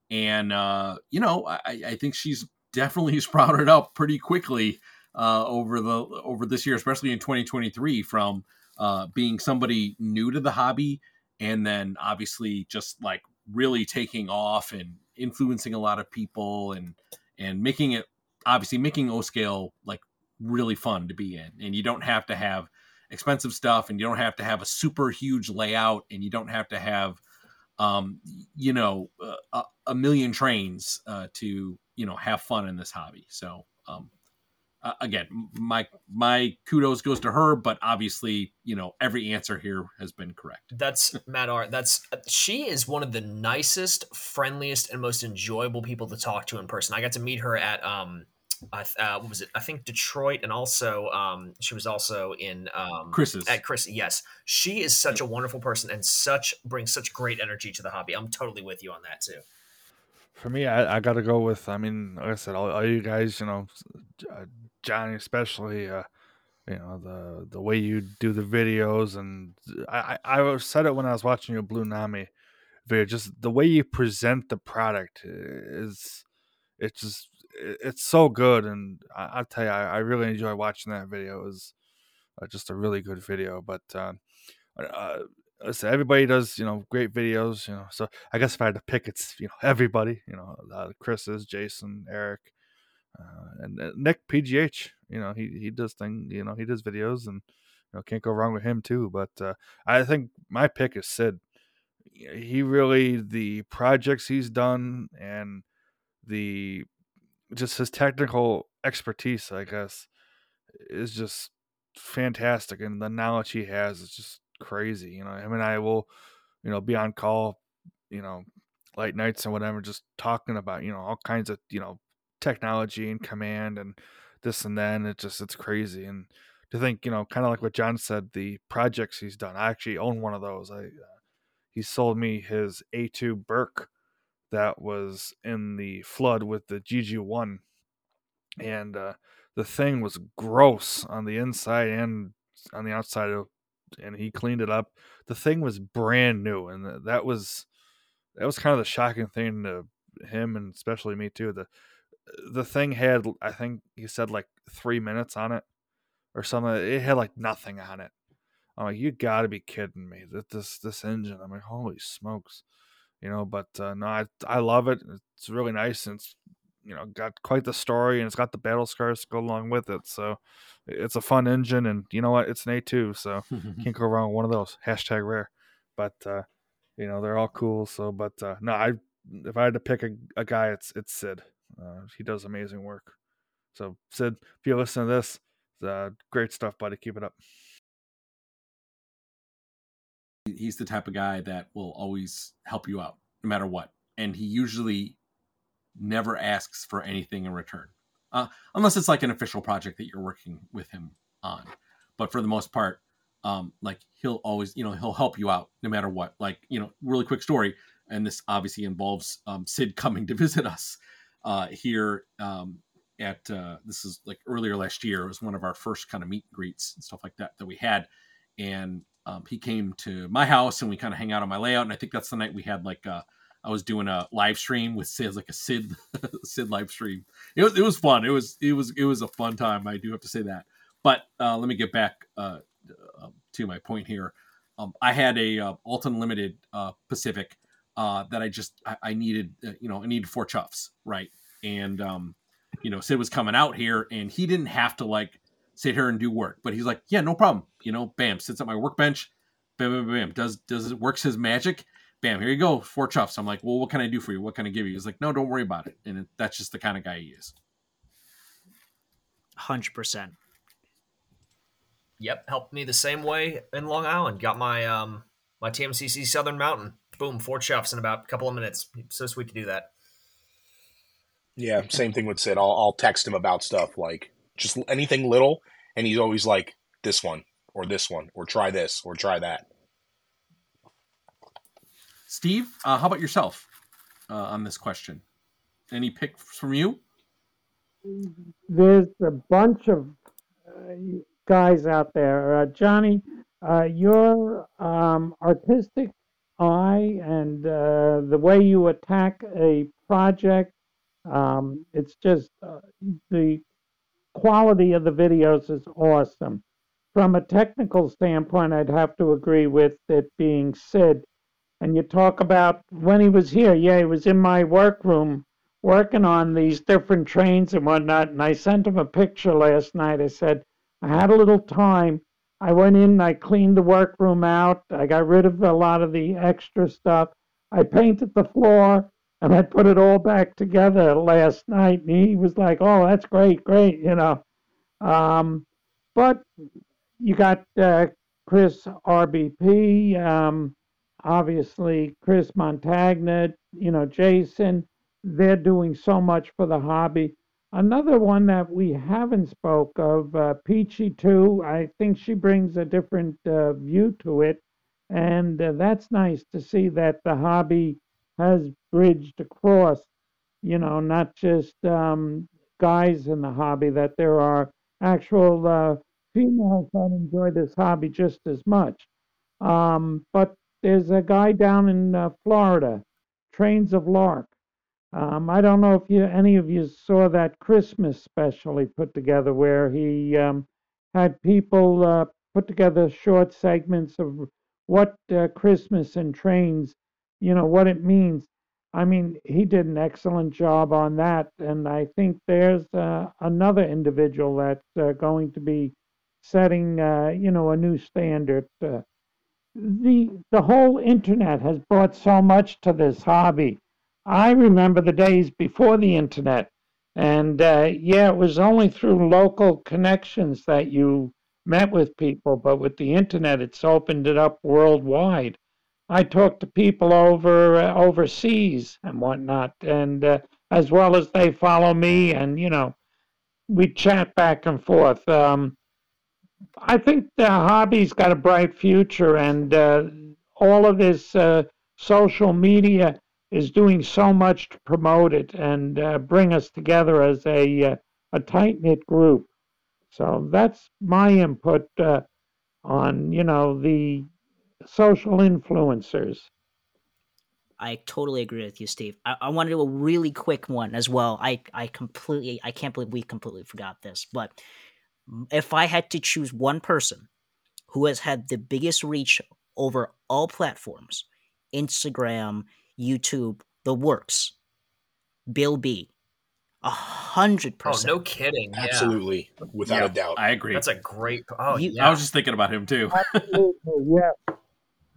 And uh, you know, I, I think she's definitely sprouted up pretty quickly uh, over the over this year, especially in 2023, from uh, being somebody new to the hobby and then obviously just like really taking off and influencing a lot of people and and making it obviously making O scale like really fun to be in and you don't have to have expensive stuff and you don't have to have a super huge layout and you don't have to have um you know a, a million trains uh, to you know have fun in this hobby so um uh, again, my my kudos goes to her, but obviously, you know, every answer here has been correct. That's Matt R. That's she is one of the nicest, friendliest, and most enjoyable people to talk to in person. I got to meet her at um, I uh, what was it? I think Detroit, and also um, she was also in um, Chris's. at Chris. Yes, she is such a wonderful person and such brings such great energy to the hobby. I'm totally with you on that too. For me, I, I got to go with. I mean, like I said, all, all you guys, you know, uh, Johnny especially. Uh, you know the the way you do the videos, and I I I said it when I was watching your Blunami video. Just the way you present the product is, it's just it's so good, and I, I'll tell you, I, I really enjoy watching that video. It was uh, just a really good video, but. Uh, listen, everybody does, you know, great videos, you know. So I guess if I had to pick, it's you know everybody, you know, uh, Chris's, Jason, Eric, uh, and uh, Nick PGH. You know, he he does thing, you know, he does videos, and you know, can't go wrong with him too. But uh, I think my pick is Sid. He really the projects he's done and the just his technical expertise, I guess, is just fantastic, and the knowledge he has is just crazy. You know, I mean, I will, you know, be on call, you know, late nights and whatever, just talking about, you know, all kinds of, you know, technology and command and this and. And it just, it's crazy. And to think, you know, kind of like what John said, the projects he's done, I actually own one of those. I, uh, he sold me his A2 Berk that was in the flood with the GG1. And, uh, the thing was gross on the inside and on the outside of and he cleaned it up. The thing was brand new, and that was that was kind of the shocking thing to him, and especially me too. The the thing had, I think he said like three minutes on it or something. It had like nothing on it. I'm like, you got to be kidding me! That this this engine. I'm like, holy smokes, you know. But uh, no, I I love it. It's really nice, and it's you know got quite the story, and it's got the battle scars to go along with it. So it's a fun engine, and you know what? It's an A2, so can't go wrong with one of those. Hashtag rare. But uh, you know, they're all cool. So but uh no, I if I had to pick a, a guy, it's it's Sid. Uh, he does amazing work. So Sid, if you listen to this, uh, great stuff, buddy. Keep it up. He's the type of guy that will always help you out no matter what. And he usually never asks for anything in return. Uh, unless it's like an official project that you're working with him on. But for the most part, um, like he'll always, you know, he'll help you out no matter what. Like, you know, really quick story. and this obviously involves um, Sid coming to visit us uh, here um, at uh, this is like earlier last year. It was one of our first kind of meet and greets and stuff like that that we had, and um, he came to my house and we kind of hang out on my layout. And I think that's the night we had like uh, I was doing a live stream with Sid, like a Sid Sid live stream. It was it was fun. It was it was it was a fun time. I do have to say that. But uh, let me get back uh, uh to my point here. Um, I had a uh, Alton Limited uh, Pacific that I just I, I needed. You know, I needed four chuffs, right? And um, you know, Sid was coming out here, and he didn't have to like sit here and do work, but he's like, yeah, no problem. You know, bam, sits at my workbench, bam, bam, bam, does does it works his magic, bam, here you go, four chuffs. I'm like, well, what can I do for you? What can I give you? He's like, no, don't worry about it, and it, that's just the kind of guy he is. Hundred percent. Yep, helped me the same way in Long Island. Got my um my TMCC Southern Mountain. Boom, four chuffs in about a couple of minutes. So sweet to do that. Yeah, same thing with Sid. I'll, I'll text him about stuff like just anything little, and he's always like, this one, or this one, or try this, or try that. Steve, uh, how about yourself uh, on this question? Any picks from you? There's a bunch of uh, guys out there. Uh, Johnny, uh, your um, artistic eye and uh, the way you attack a project, um, it's just the quality of the videos is awesome. From a technical standpoint, I'd have to agree with it being Sid. And you talk about when he was here, yeah, he was in my workroom working on these different trains and whatnot. And I sent him a picture last night. I said, I had a little time. I went in, I cleaned the workroom out, I got rid of a lot of the extra stuff. I painted the floor and I put it all back together last night. And he was like, "Oh, that's great, great," you know. Um, but you got uh, Chris RBP, um, obviously Chris Montagna, you know, Jason. They're doing so much for the hobby. Another one that we haven't spoke of, uh, Peachy too. I think she brings a different uh, view to it, and uh, that's nice to see that the hobby has bridged across, you know, not just um, guys in the hobby, that there are actual uh, females that enjoy this hobby just as much. Um, but there's a guy down in uh, Florida, Trains of Lark. Um, I don't know if you any of you saw that Christmas special he put together, where he um, had people uh, put together short segments of what uh, Christmas and trains you know what it means. I mean, he did an excellent job on that, and I think there's uh, another individual that's uh, going to be setting, uh, you know, a new standard. Uh, the the whole internet has brought so much to this hobby. I remember the days before the internet, and uh, yeah, it was only through local connections that you met with people, but with the internet, it's opened it up worldwide. I talk to people over uh, overseas and whatnot, and uh, as well as they follow me, and you know, we chat back and forth. Um, I think the hobby's got a bright future, and uh, all of this uh, social media is doing so much to promote it and uh, bring us together as a uh, a tight knit group. So that's my input on you know the social influencers. I totally agree with you, Steve. I, I want to do a really quick one as well. I, I completely, I can't believe we completely forgot this. But if I had to choose one person who has had the biggest reach over all platforms Instagram, YouTube, the works, Bill B. A hundred oh, percent. Oh, no kidding! Absolutely, yeah. without yeah, a doubt. I agree. That's a great. Oh, you, yeah. I was just thinking about him too. yeah.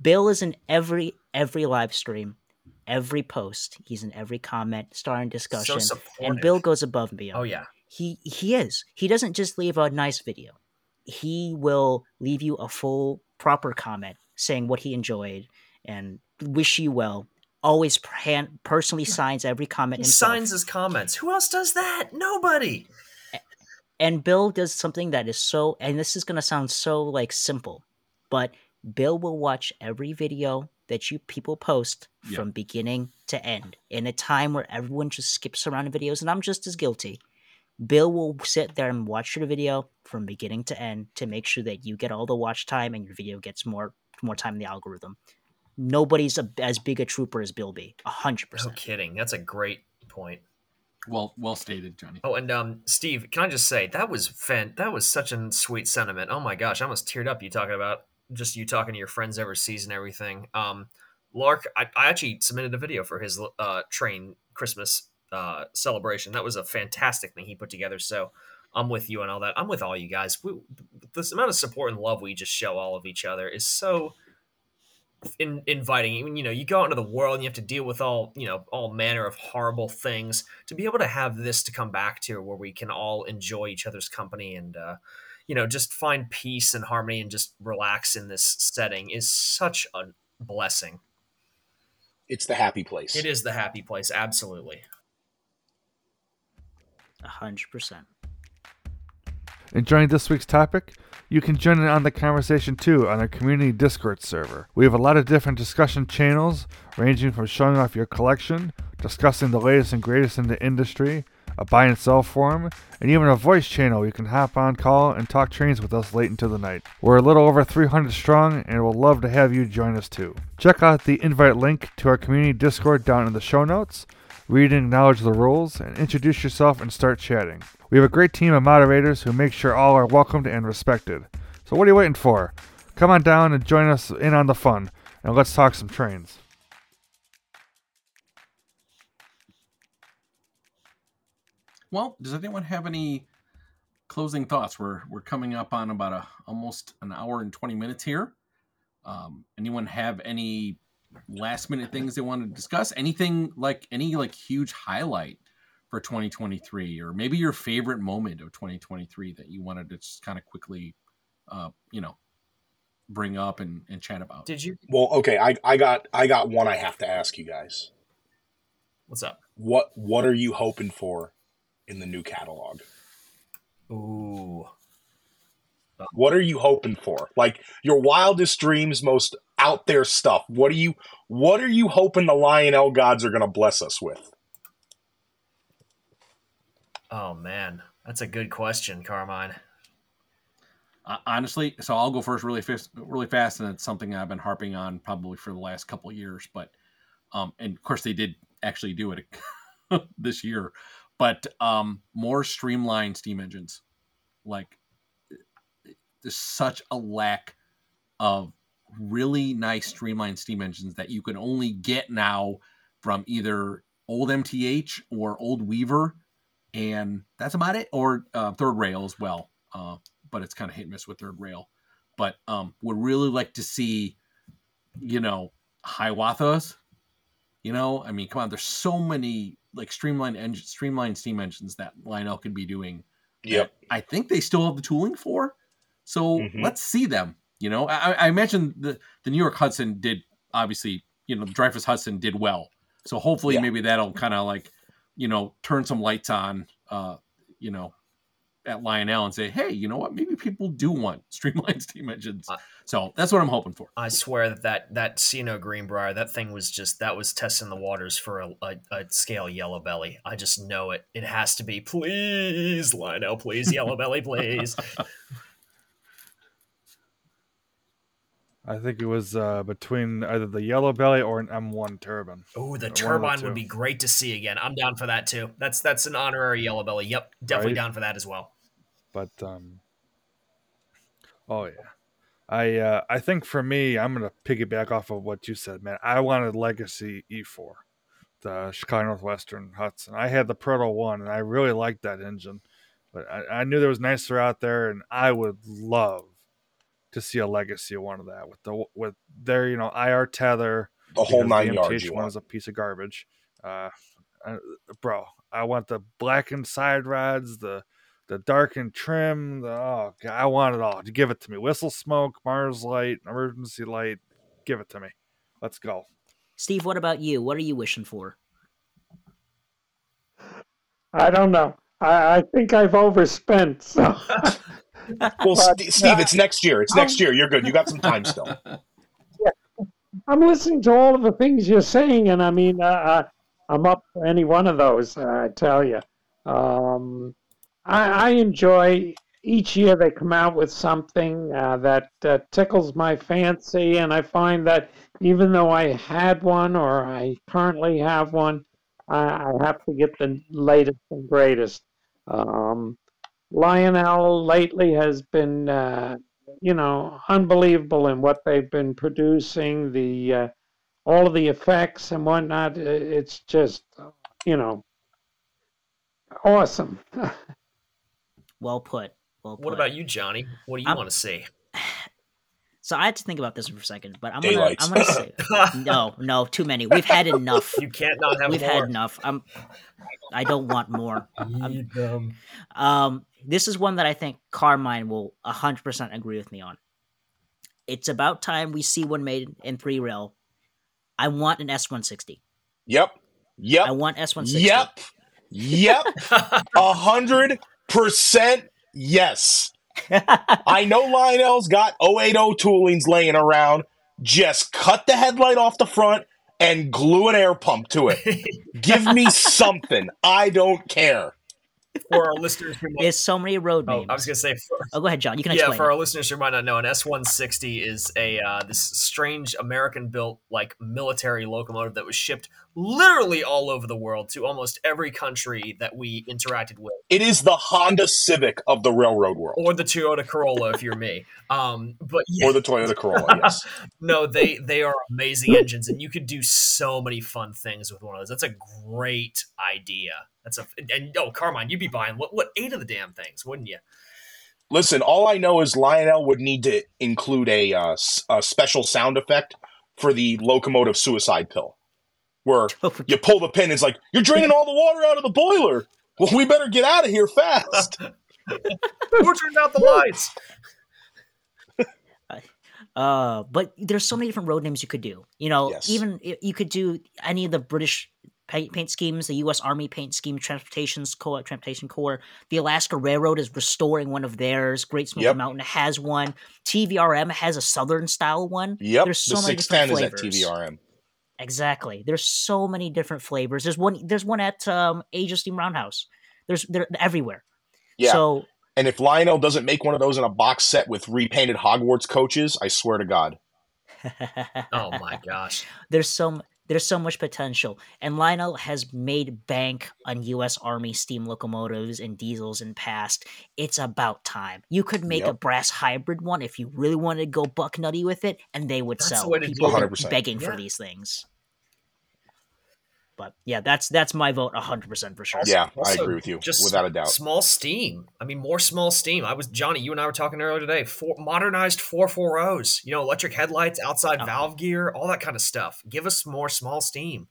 Bill is in every every live stream, every post. He's in every comment, starring discussion, so and Bill goes above and oh, beyond. Oh yeah, he he is. He doesn't just leave a nice video. He will leave you a full, proper comment saying what he enjoyed and wish you well. Always hand, personally signs every comment. He himself. signs his comments. Who else does that? Nobody. And Bill does something that is so, and this is going to sound so like simple, but Bill will watch every video that you people post Yeah. from beginning to end in a time where everyone just skips around videos, and I'm just as guilty. Bill will sit there and watch your video from beginning to end to make sure that you get all the watch time and your video gets more more time in the algorithm. Nobody's a, as big a trooper as Bill B. A hundred percent. No percent. kidding. That's a great point. Well, well stated, Johnny. Oh, and um, Steve, can I just say that was fan? That was such a sweet sentiment. Oh my gosh, I almost teared up. You talking about just you talking to your friends overseas and everything. Um, Lark, I, I actually submitted a video for his uh, train Christmas uh, celebration. That was a fantastic thing he put together. So I'm with you on all that. I'm with all you guys. We, this amount of support and love we just show all of each other is so in, inviting. Mean, you know, you go out into the world and you have to deal with all you know all manner of horrible things. To be able to have this to come back to, where we can all enjoy each other's company and uh, you know just find peace and harmony and just relax in this setting, is such a blessing. It's the happy place. It is the happy place, absolutely. A hundred percent. Enjoying this week's topic? You can join in on the conversation too on our community Discord server. We have a lot of different discussion channels, ranging from showing off your collection, discussing the latest and greatest in the industry, a buy and sell forum, and even a voice channel you can hop on call and talk trains with us late into the night. We're a little over 300 strong and we'll love to have you join us too. Check out the invite link to our community Discord down in the show notes. Read and acknowledge the rules, and introduce yourself and start chatting. We have a great team of moderators who make sure all are welcomed and respected. So what are you waiting for? Come on down and join us in on the fun, and let's talk some trains. Well, does anyone have any closing thoughts? We're we're coming up on about a almost an hour and twenty minutes here. Um, anyone have any last minute things they want to discuss? Anything like any like huge highlight for 2023, or maybe your favorite moment of 2023 that you wanted to just kind of quickly, uh, you know, bring up and, and chat about? Did you? Well, okay, I, I got I got one I have to ask you guys. What's up? What what are you hoping for in the new catalog? Ooh, What are you hoping for? Like your wildest dreams, most out there stuff. What are you what are you hoping the Lionel gods are gonna bless us with? oh man, that's a good question, Carmine. Uh, honestly, so I'll go first really fast, really fast, and it's something I've been harping on probably for the last couple of years. But, um, and of course they did actually do it this year, but um, more streamlined steam engines. Like, there's such a lack of really nice streamlined steam engines that you can only get now from either old MTH or old Weaver, and that's about it, or uh, Third Rail as well. Uh, but it's kind of hit and miss with third rail. But um, would really like to see, you know, Hiawatha's. You know, I mean, come on, there's so many like streamlined engine, streamlined steam engines that Lionel could be doing. Yep. I think they still have the tooling for. So Mhm. let's see them. You know, I, I imagine the the New York Hudson did obviously, you know, the Dreyfuss Hudson did well. So hopefully, Yeah. maybe that'll kind of like, you know, turn some lights on. Uh, you know, at Lionel and say, hey, you know what? Maybe people do want streamlined steam engines. Uh, so that's what I'm hoping for. I swear that that that C&O Greenbrier, that thing was just that was testing the waters for a, a, a scale yellow belly. I just know it. It has to be. Please, Lionel, please, yellow belly, please. I think it was uh, between either the Yellow Belly or an M1 turbine. Oh, the One the turbine would be great to see again. I'm down for that too. That's that's an honorary yellow belly. Yep, definitely Right. down for that as well. But um, oh yeah, I uh, I think for me, I'm gonna piggyback off of what you said, man. I wanted Legacy E4, the Chicago Northwestern Hudson. I had the Proto one, and I really liked that engine, but I, I knew there was nicer out there, and I would love to see a Legacy one of that with the with their you know IR tether. The whole nine the yards one is a piece of garbage. Uh, uh, bro, I want the blackened side rods, the the darkened trim. The oh, God, I want it all. Give it to me. Whistle smoke, Mars light, emergency light. Give it to me. Let's go. Steve, what about you? What are you wishing for? I don't know. I, I think I've overspent. So Well, But, Steve, uh, it's next year. It's next year. You're good. You got some time still. I'm listening to all of the things you're saying, and I mean, uh, uh I'm up for any one of those. I tell you, um, I, I, enjoy each year they come out with something uh, that uh, tickles my fancy, and I find that even though I had one or I currently have one, I, I have to get the latest and greatest. Um, Lionel lately has been, uh, you know, unbelievable in what they've been producing. The uh, all of the effects and whatnot. It's just, you know, awesome. well put. Well put. What about you, Johnny? What do you want to see? So I had to think about this for a second, but I'm gonna I'm gonna say no, no, too many. We've had enough. You can't not have We've more. had enough. I'm I don't want more. um this is one that I think Carmine will 100% agree with me on. It's about time we see one made in 3 rail I want an S160. Yep. Yep. I want S160. Yep. Yep. A hundred percent yes. I know Lionel's got 080 toolings laying around. Just cut the headlight off the front and glue an air pump to it. Give me something. I don't care for our listeners who might, there's so many road names. Oh, I was gonna say. For, oh, go ahead, John. You can. Yeah, for it. our listeners who might not know, an S one sixty is a uh, this strange American built like military locomotive that was shipped literally all over the world to almost every country that we interacted with. It is the Honda Civic of the railroad world, or the Toyota Corolla if you're me. Um, but yeah. or the Toyota Corolla. Yes. no, they they are amazing engines, and you could do so many fun things with one of those. That's a great idea. That's a and oh, Carmine, you'd be buying what what eight of the damn things, wouldn't you? Listen, all I know is Lionel would need to include a, uh, a special sound effect for the locomotive suicide pill, where you pull the pin. It's like you're draining all the water out of the boiler. Well, we better get out of here fast. Who turned out the lights? Uh, but there's so many different road names you could do. You know, yes. even you could do any of the British paint, paint schemes, the U.S. Army paint scheme, Transportation Corps, Transportation Corps. The Alaska Railroad is restoring one of theirs. Great Smoky yep. Mountain has one. TVRM has a Southern style one. Yep, there's so the many different flavors. is at TVRM. Exactly. There's so many different flavors. There's one. There's one at um, Age of Steam Roundhouse. There's they're everywhere. Yeah. So and if Lionel doesn't make one of those in a box set with repainted Hogwarts coaches, I swear to God. oh my gosh. There's so there's so much potential. And Lionel has made bank on US Army steam locomotives and diesels in past. It's about time. You could make yep. a brass hybrid one if you really wanted to go buck nutty with it, and they would That's sell. The People begging yeah. for these things. But yeah, that's that's my vote 100% for sure. Yeah, also, I agree with you just without a doubt. Small steam. I mean, more small steam. I was Johnny, you and I were talking earlier today. For, modernized 440s, you know, electric headlights, outside oh. valve gear, all that kind of stuff. Give us more small steam.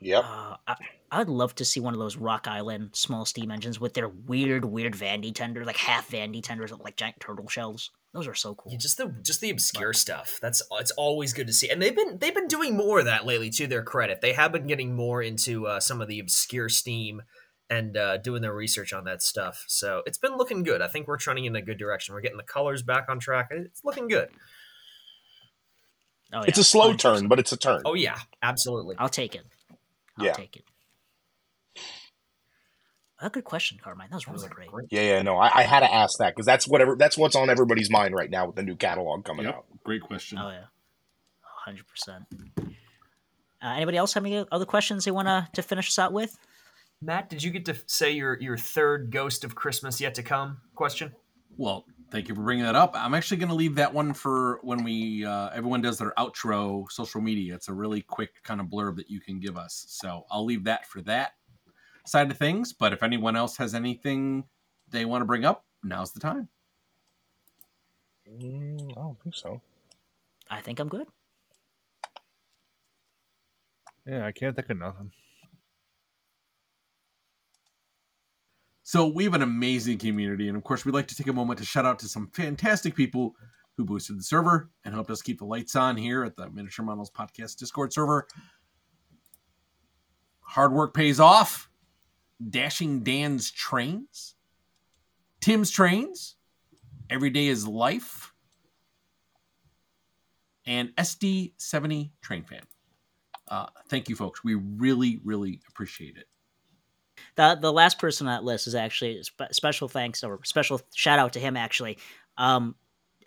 Yep. Uh, I, I'd love to see one of those Rock Island small steam engines with their weird, weird Vandy tenders, like half Vandy tenders, like giant turtle shells. Those are so cool. Yeah, just the just the obscure but, stuff. That's it's always good to see, and they've been they've been doing more of that lately. To their credit, they have been getting more into uh, some of the obscure steam and uh, doing their research on that stuff. So it's been looking good. I think we're trending in a good direction. We're getting the colors back on track. It's looking good. Oh, yeah. It's a slow turn, but it's a turn. Oh yeah, absolutely. I'll take it. I'll yeah. take it. A good question, Carmine. That was really great. Yeah, yeah, no, I, I had to ask that because that's whatever that's what's on everybody's mind right now with the new catalog coming yep. out. Great question. Oh yeah, hundred percent. Uh, anybody else have any other questions they want to to finish us out with? Matt, did you get to say your your third Ghost of Christmas yet to come question? Well, thank you for bringing that up. I'm actually going to leave that one for when we uh, everyone does their outro social media. It's a really quick kind of blurb that you can give us. So I'll leave that for that side of things. But if anyone else has anything they want to bring up, now's the time. Mm, I don't think so. I think I'm good. Yeah, I can't think of nothing. So we have an amazing community, and of course, we'd like to take a moment to shout out to some fantastic people who boosted the server and helped us keep the lights on here at the Miniature Models Podcast Discord server. Hard work pays off. Dashing Dan's Trains, Tim's Trains, Every Day is Life, and SD70 Train Fan. Uh, thank you, folks. We really, really appreciate it. The the last person on that list is actually spe- special thanks or special shout out to him actually. Um,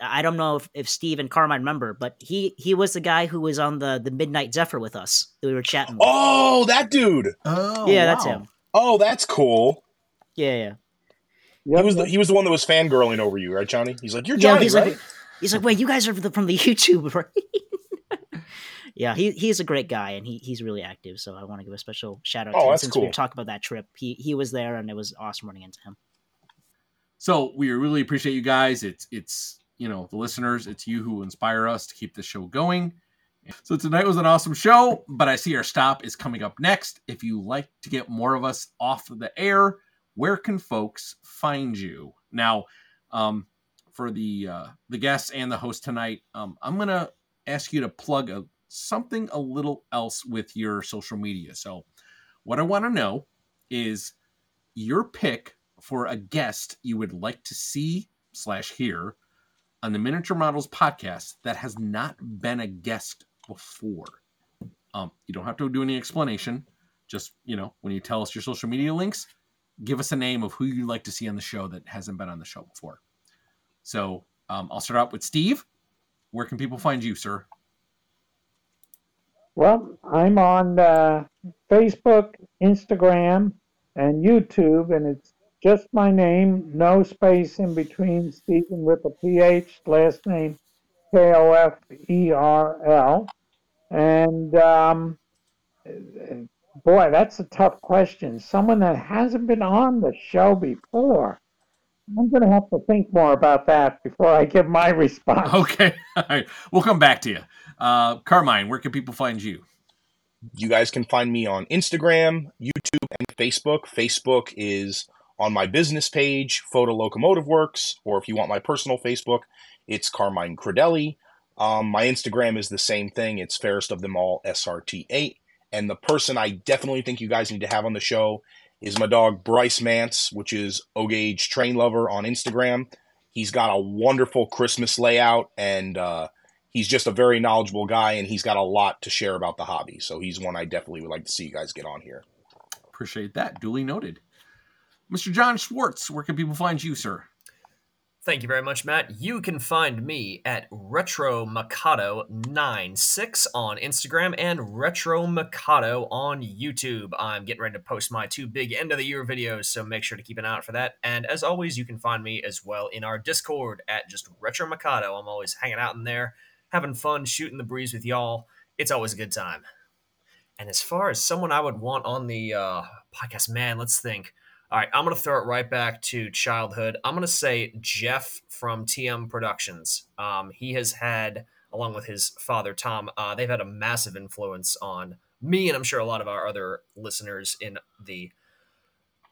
I don't know if, if Steve and Carmine remember, but he he was the guy who was on the the Midnight Zephyr with us that we were chatting. With. Oh, that dude. Oh, yeah, that's him. Oh, that's cool. Yeah, yeah. Yep, he was the, he was the one that was fangirling over you, right, Johnny? He's like, "You're Yeah, Johnny, he's right?" like, he's like, wait, you guys are the, from the YouTube, right? yeah, he he's a great guy and he he's really active. So I want to give a special shout out Oh, to him that's since we cool. were talking about that trip. He he was there and it was awesome running into him. So we really appreciate you guys. It's it's you know the listeners. It's you who inspire us to keep the show going. So tonight was an awesome show, but I see our stop is coming up next. If you like to get more of us off the air, where can folks find you? Now, um, for the uh, the guests and the host tonight, um, I'm gonna ask you to plug a, something a little else with your social media. So, what I want to know is your pick for a guest you would like to see slash hear on the Miniature Models podcast that has not been a guest before. Um, you don't have to do any explanation. Just you know, when you tell us your social media links, give us a name of who you'd like to see on the show that hasn't been on the show before. So um, I'll start out with Steve. Where can people find you, sir? Well, I'm on uh, Facebook, Instagram, and YouTube, and it's just my name, no space in between, Stephen with a PH, last name K O F E R L. And um, boy, that's a tough question. Someone that hasn't been on the show before. I'm going to have to think more about that before I give my response. Okay, all right, we'll come back to you. Uh, Carmine, where can people find you? You guys can find me on Instagram, YouTube, and Facebook. Facebook is on my business page, Photo Locomotive Works, or if you want my personal Facebook, it's Carmine Crudele. Um, my Instagram is the same thing. It's fairest of them all, SRT8. And the person I definitely think you guys need to have on the show is my dog Bryce Mance, which is O Gauge Train Lover on Instagram. He's got a wonderful Christmas layout, and uh, he's just a very knowledgeable guy, and he's got a lot to share about the hobby. So he's one I definitely would like to see you guys get on here. Appreciate that. Duly noted. Mr. John Schwartz, where can people find you, sir? Thank you very much, Matt. You can find me at Retro Mikado 96 on Instagram and Retro Mikado on YouTube. I'm getting ready to post my two big end of the year videos, so make sure to keep an eye out for that. And as always, you can find me as well in our Discord at just Retro Mikado. I'm always hanging out in there, having fun, shooting the breeze with y'all. It's always a good time. And as far as someone I would want on the uh, podcast, man, let's think. All right, I'm going to throw it right back to childhood. I'm going to say Jeff from TM Productions. Um, he has had, along with his father Tom, uh, they've had a massive influence on me, and I'm sure a lot of our other listeners in the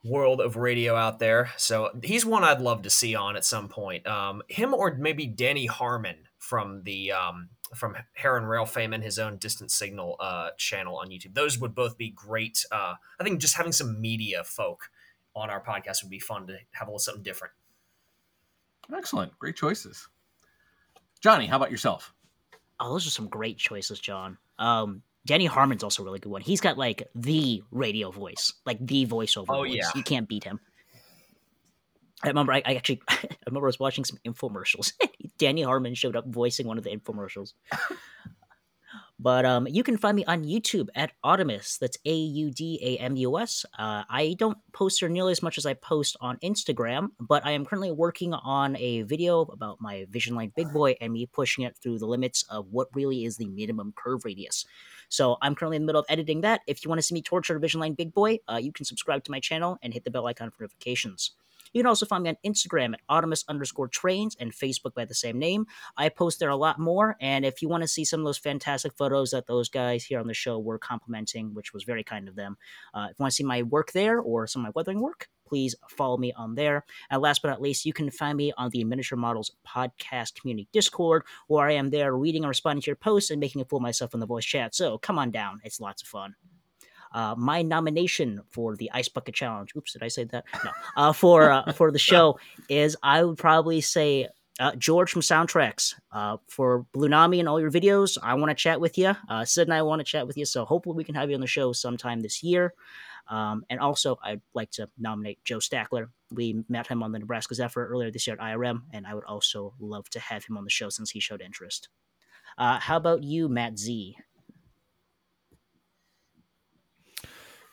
world of radio out there. So he's one I'd love to see on at some point. Um, him or maybe Danny Harmon from the um, from Herron Rail fame and his own Distant Signal uh, channel on YouTube. Those would both be great. Uh, I think just having some media folk on our podcast would be fun to have a little something different. Excellent. Great choices. Johnny, how about yourself? Oh, those are some great choices, John. Um, Danny Harmon's also a really good one. He's got like the radio voice, like the voiceover Oh, voice. yeah. You can't beat him. I remember I, I actually I remember I was watching some infomercials. Danny Harmon showed up voicing one of the infomercials. But um, you can find me on YouTube at Audamus. That's A U D A M U S. Uh, I don't post there nearly as much as I post on Instagram, but I am currently working on a video about my Vision Line Big Boy and me pushing it through the limits of what really is the minimum curve radius. So I'm currently in the middle of editing that. If you want to see me torture Vision Line Big Boy, uh, you can subscribe to my channel and hit the bell icon for notifications. You can also find me on Instagram at Audamus underscore trains and Facebook by the same name. I post there a lot more, and if you want to see some of those fantastic photos that those guys here on the show were complimenting, which was very kind of them, uh, if you want to see my work there or some of my weathering work, please follow me on there. And last but not least, you can find me on the Miniature Models Podcast Community Discord, where I am there reading and responding to your posts and making a fool of myself in the voice chat. So come on down, it's lots of fun. Uh, my nomination for the Ice Bucket Challenge. Oops, did I say that? No. Uh, for uh, for the show is I would probably say uh, George from SoundTraxx uh, for Blunami and all your videos. I want to chat with you. Uh, Sid and I want to chat with you. So hopefully we can have you on the show sometime this year. Um, and also, I'd like to nominate Joe Stackler. We met him on the Nebraska Zephyr earlier this year at IRM, and I would also love to have him on the show since he showed interest. Uh, how about you, Matt Z?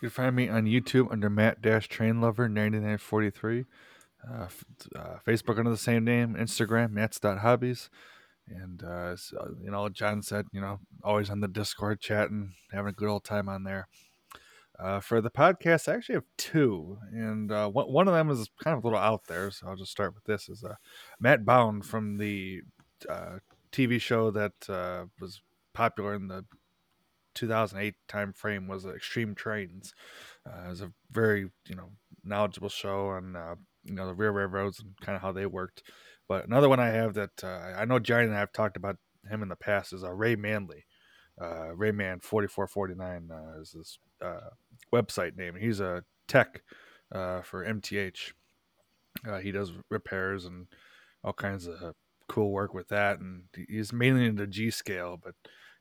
You can find me on YouTube under Matt Dash Train Lover 9943. Uh, f- uh, Facebook under the same name. Instagram Matt's.hobbies. And, uh, so, you know, John said, you know, always on the Discord chatting, having a good old time on there. Uh, for the podcast, I actually have two, and uh, one, one of them is kind of a little out there, so I'll just start with this. Is uh, Matt Bown from the uh, TV show that uh, was popular in the 2008 time frame was Extreme Trains. Uh, it was a very you know knowledgeable show on uh, you know the rear railroads and kind of how they worked. But another one I have that uh, I know Johnny and I have talked about him in the past is uh, Ray Manley. Uh, Rayman 4449 uh, is this uh, website name. He's a tech uh, for MTH. Uh, he does repairs and all kinds of cool work with that, and he's mainly into G scale, but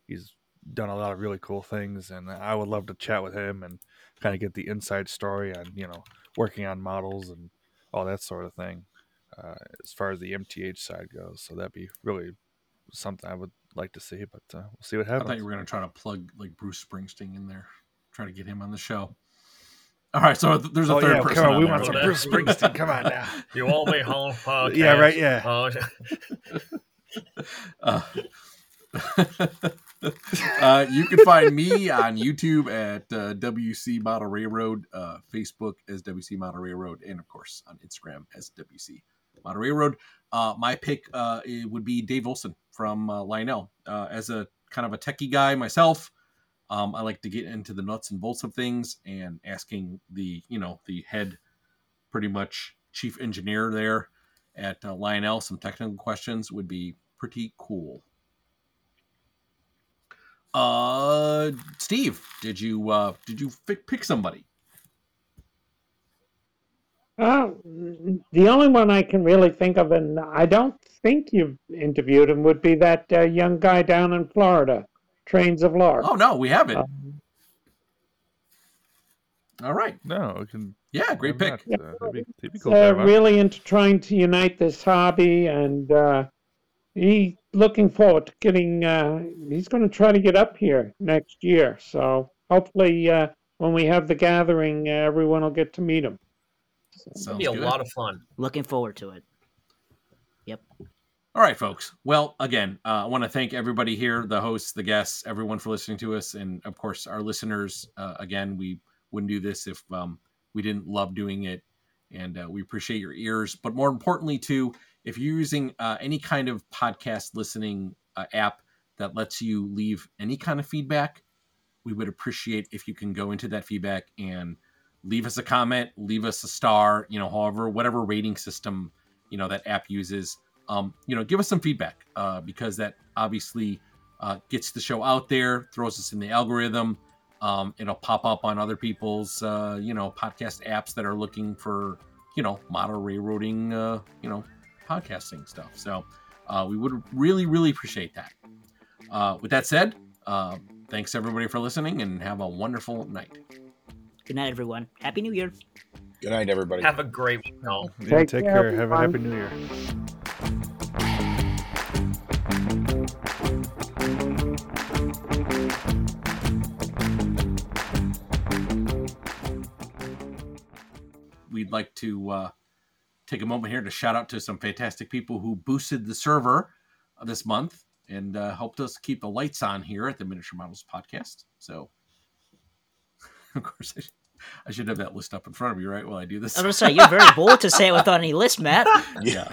he's done a lot of really cool things. And I would love to chat with him and kind of get the inside story on you know working on models and all that sort of thing uh, as far as the MTH side goes. So that'd be really something I would like to see, but uh, we'll see what happens. I thought you were going to try to plug like Bruce Springsteen in there, try to get him on the show. All right, so th- there's a Oh, third yeah, person. come on, on we there. want some Okay. Bruce Springsteen. Come on now. You want me home? podcast? Yeah, right, yeah. Uh, uh, you can find me on YouTube at uh, WC Model Railroad, uh, Facebook as WC Model Railroad, and of course on Instagram as WC Model Railroad. Uh, my pick uh, would be Dave Olson from uh, Lionel. As a kind of a techie guy myself, um, I like to get into the nuts and bolts of things and asking the you know the head, pretty much chief engineer there at Lionel some technical questions would be pretty cool. Uh, Steve, did you uh did you fi- pick somebody? Uh, the only one I can really think of, and I don't think you've interviewed him, would be that uh, young guy down in Florida, Trains of Lark. Oh no, we haven't. Um, All right, No, we can. yeah, great why pick. not? Uh, that'd be, that'd be cool. uh, to have on. really into trying to unite this hobby, and uh, he looking forward to getting. Uh, he's going to try to get up here next year, so hopefully, uh, when we have the gathering, uh, everyone will get to meet him. Sounds it'd be a good. lot of fun. Looking forward to it. Yep. All right, folks. Well, again, uh, I want to thank everybody here, the hosts, the guests, everyone for listening to us, and of course our listeners. Uh, again, we wouldn't do this if um, we didn't love doing it, and uh, we appreciate your ears. But more importantly, too, if you're using uh, any kind of podcast listening uh, app that lets you leave any kind of feedback, we would appreciate if you can go into that feedback and leave us a comment, leave us a star, you know, however, whatever rating system you know that app uses um, you know, give us some feedback uh, because that obviously uh, gets the show out there, throws us in the algorithm. Um, it'll pop up on other people's, uh, you know, podcast apps that are looking for, you know, model railroading, uh, you know, podcasting stuff. So uh, we would really, really appreciate that. Uh, with that said, uh, thanks everybody for listening and have a wonderful night. Good night, everyone. Happy New Year. Good night, everybody. Have a great week. all. Yeah, Take take, care, care. Have a happy new year. we'd like to uh, take a moment here to shout out to some fantastic people who boosted the server uh, this month and uh, helped us keep the lights on here at the Miniature Models Podcast. So, of course, I should, I should have that list up in front of me, right? While I do this. I'm say you're very bold to say it without any list, Matt. yeah.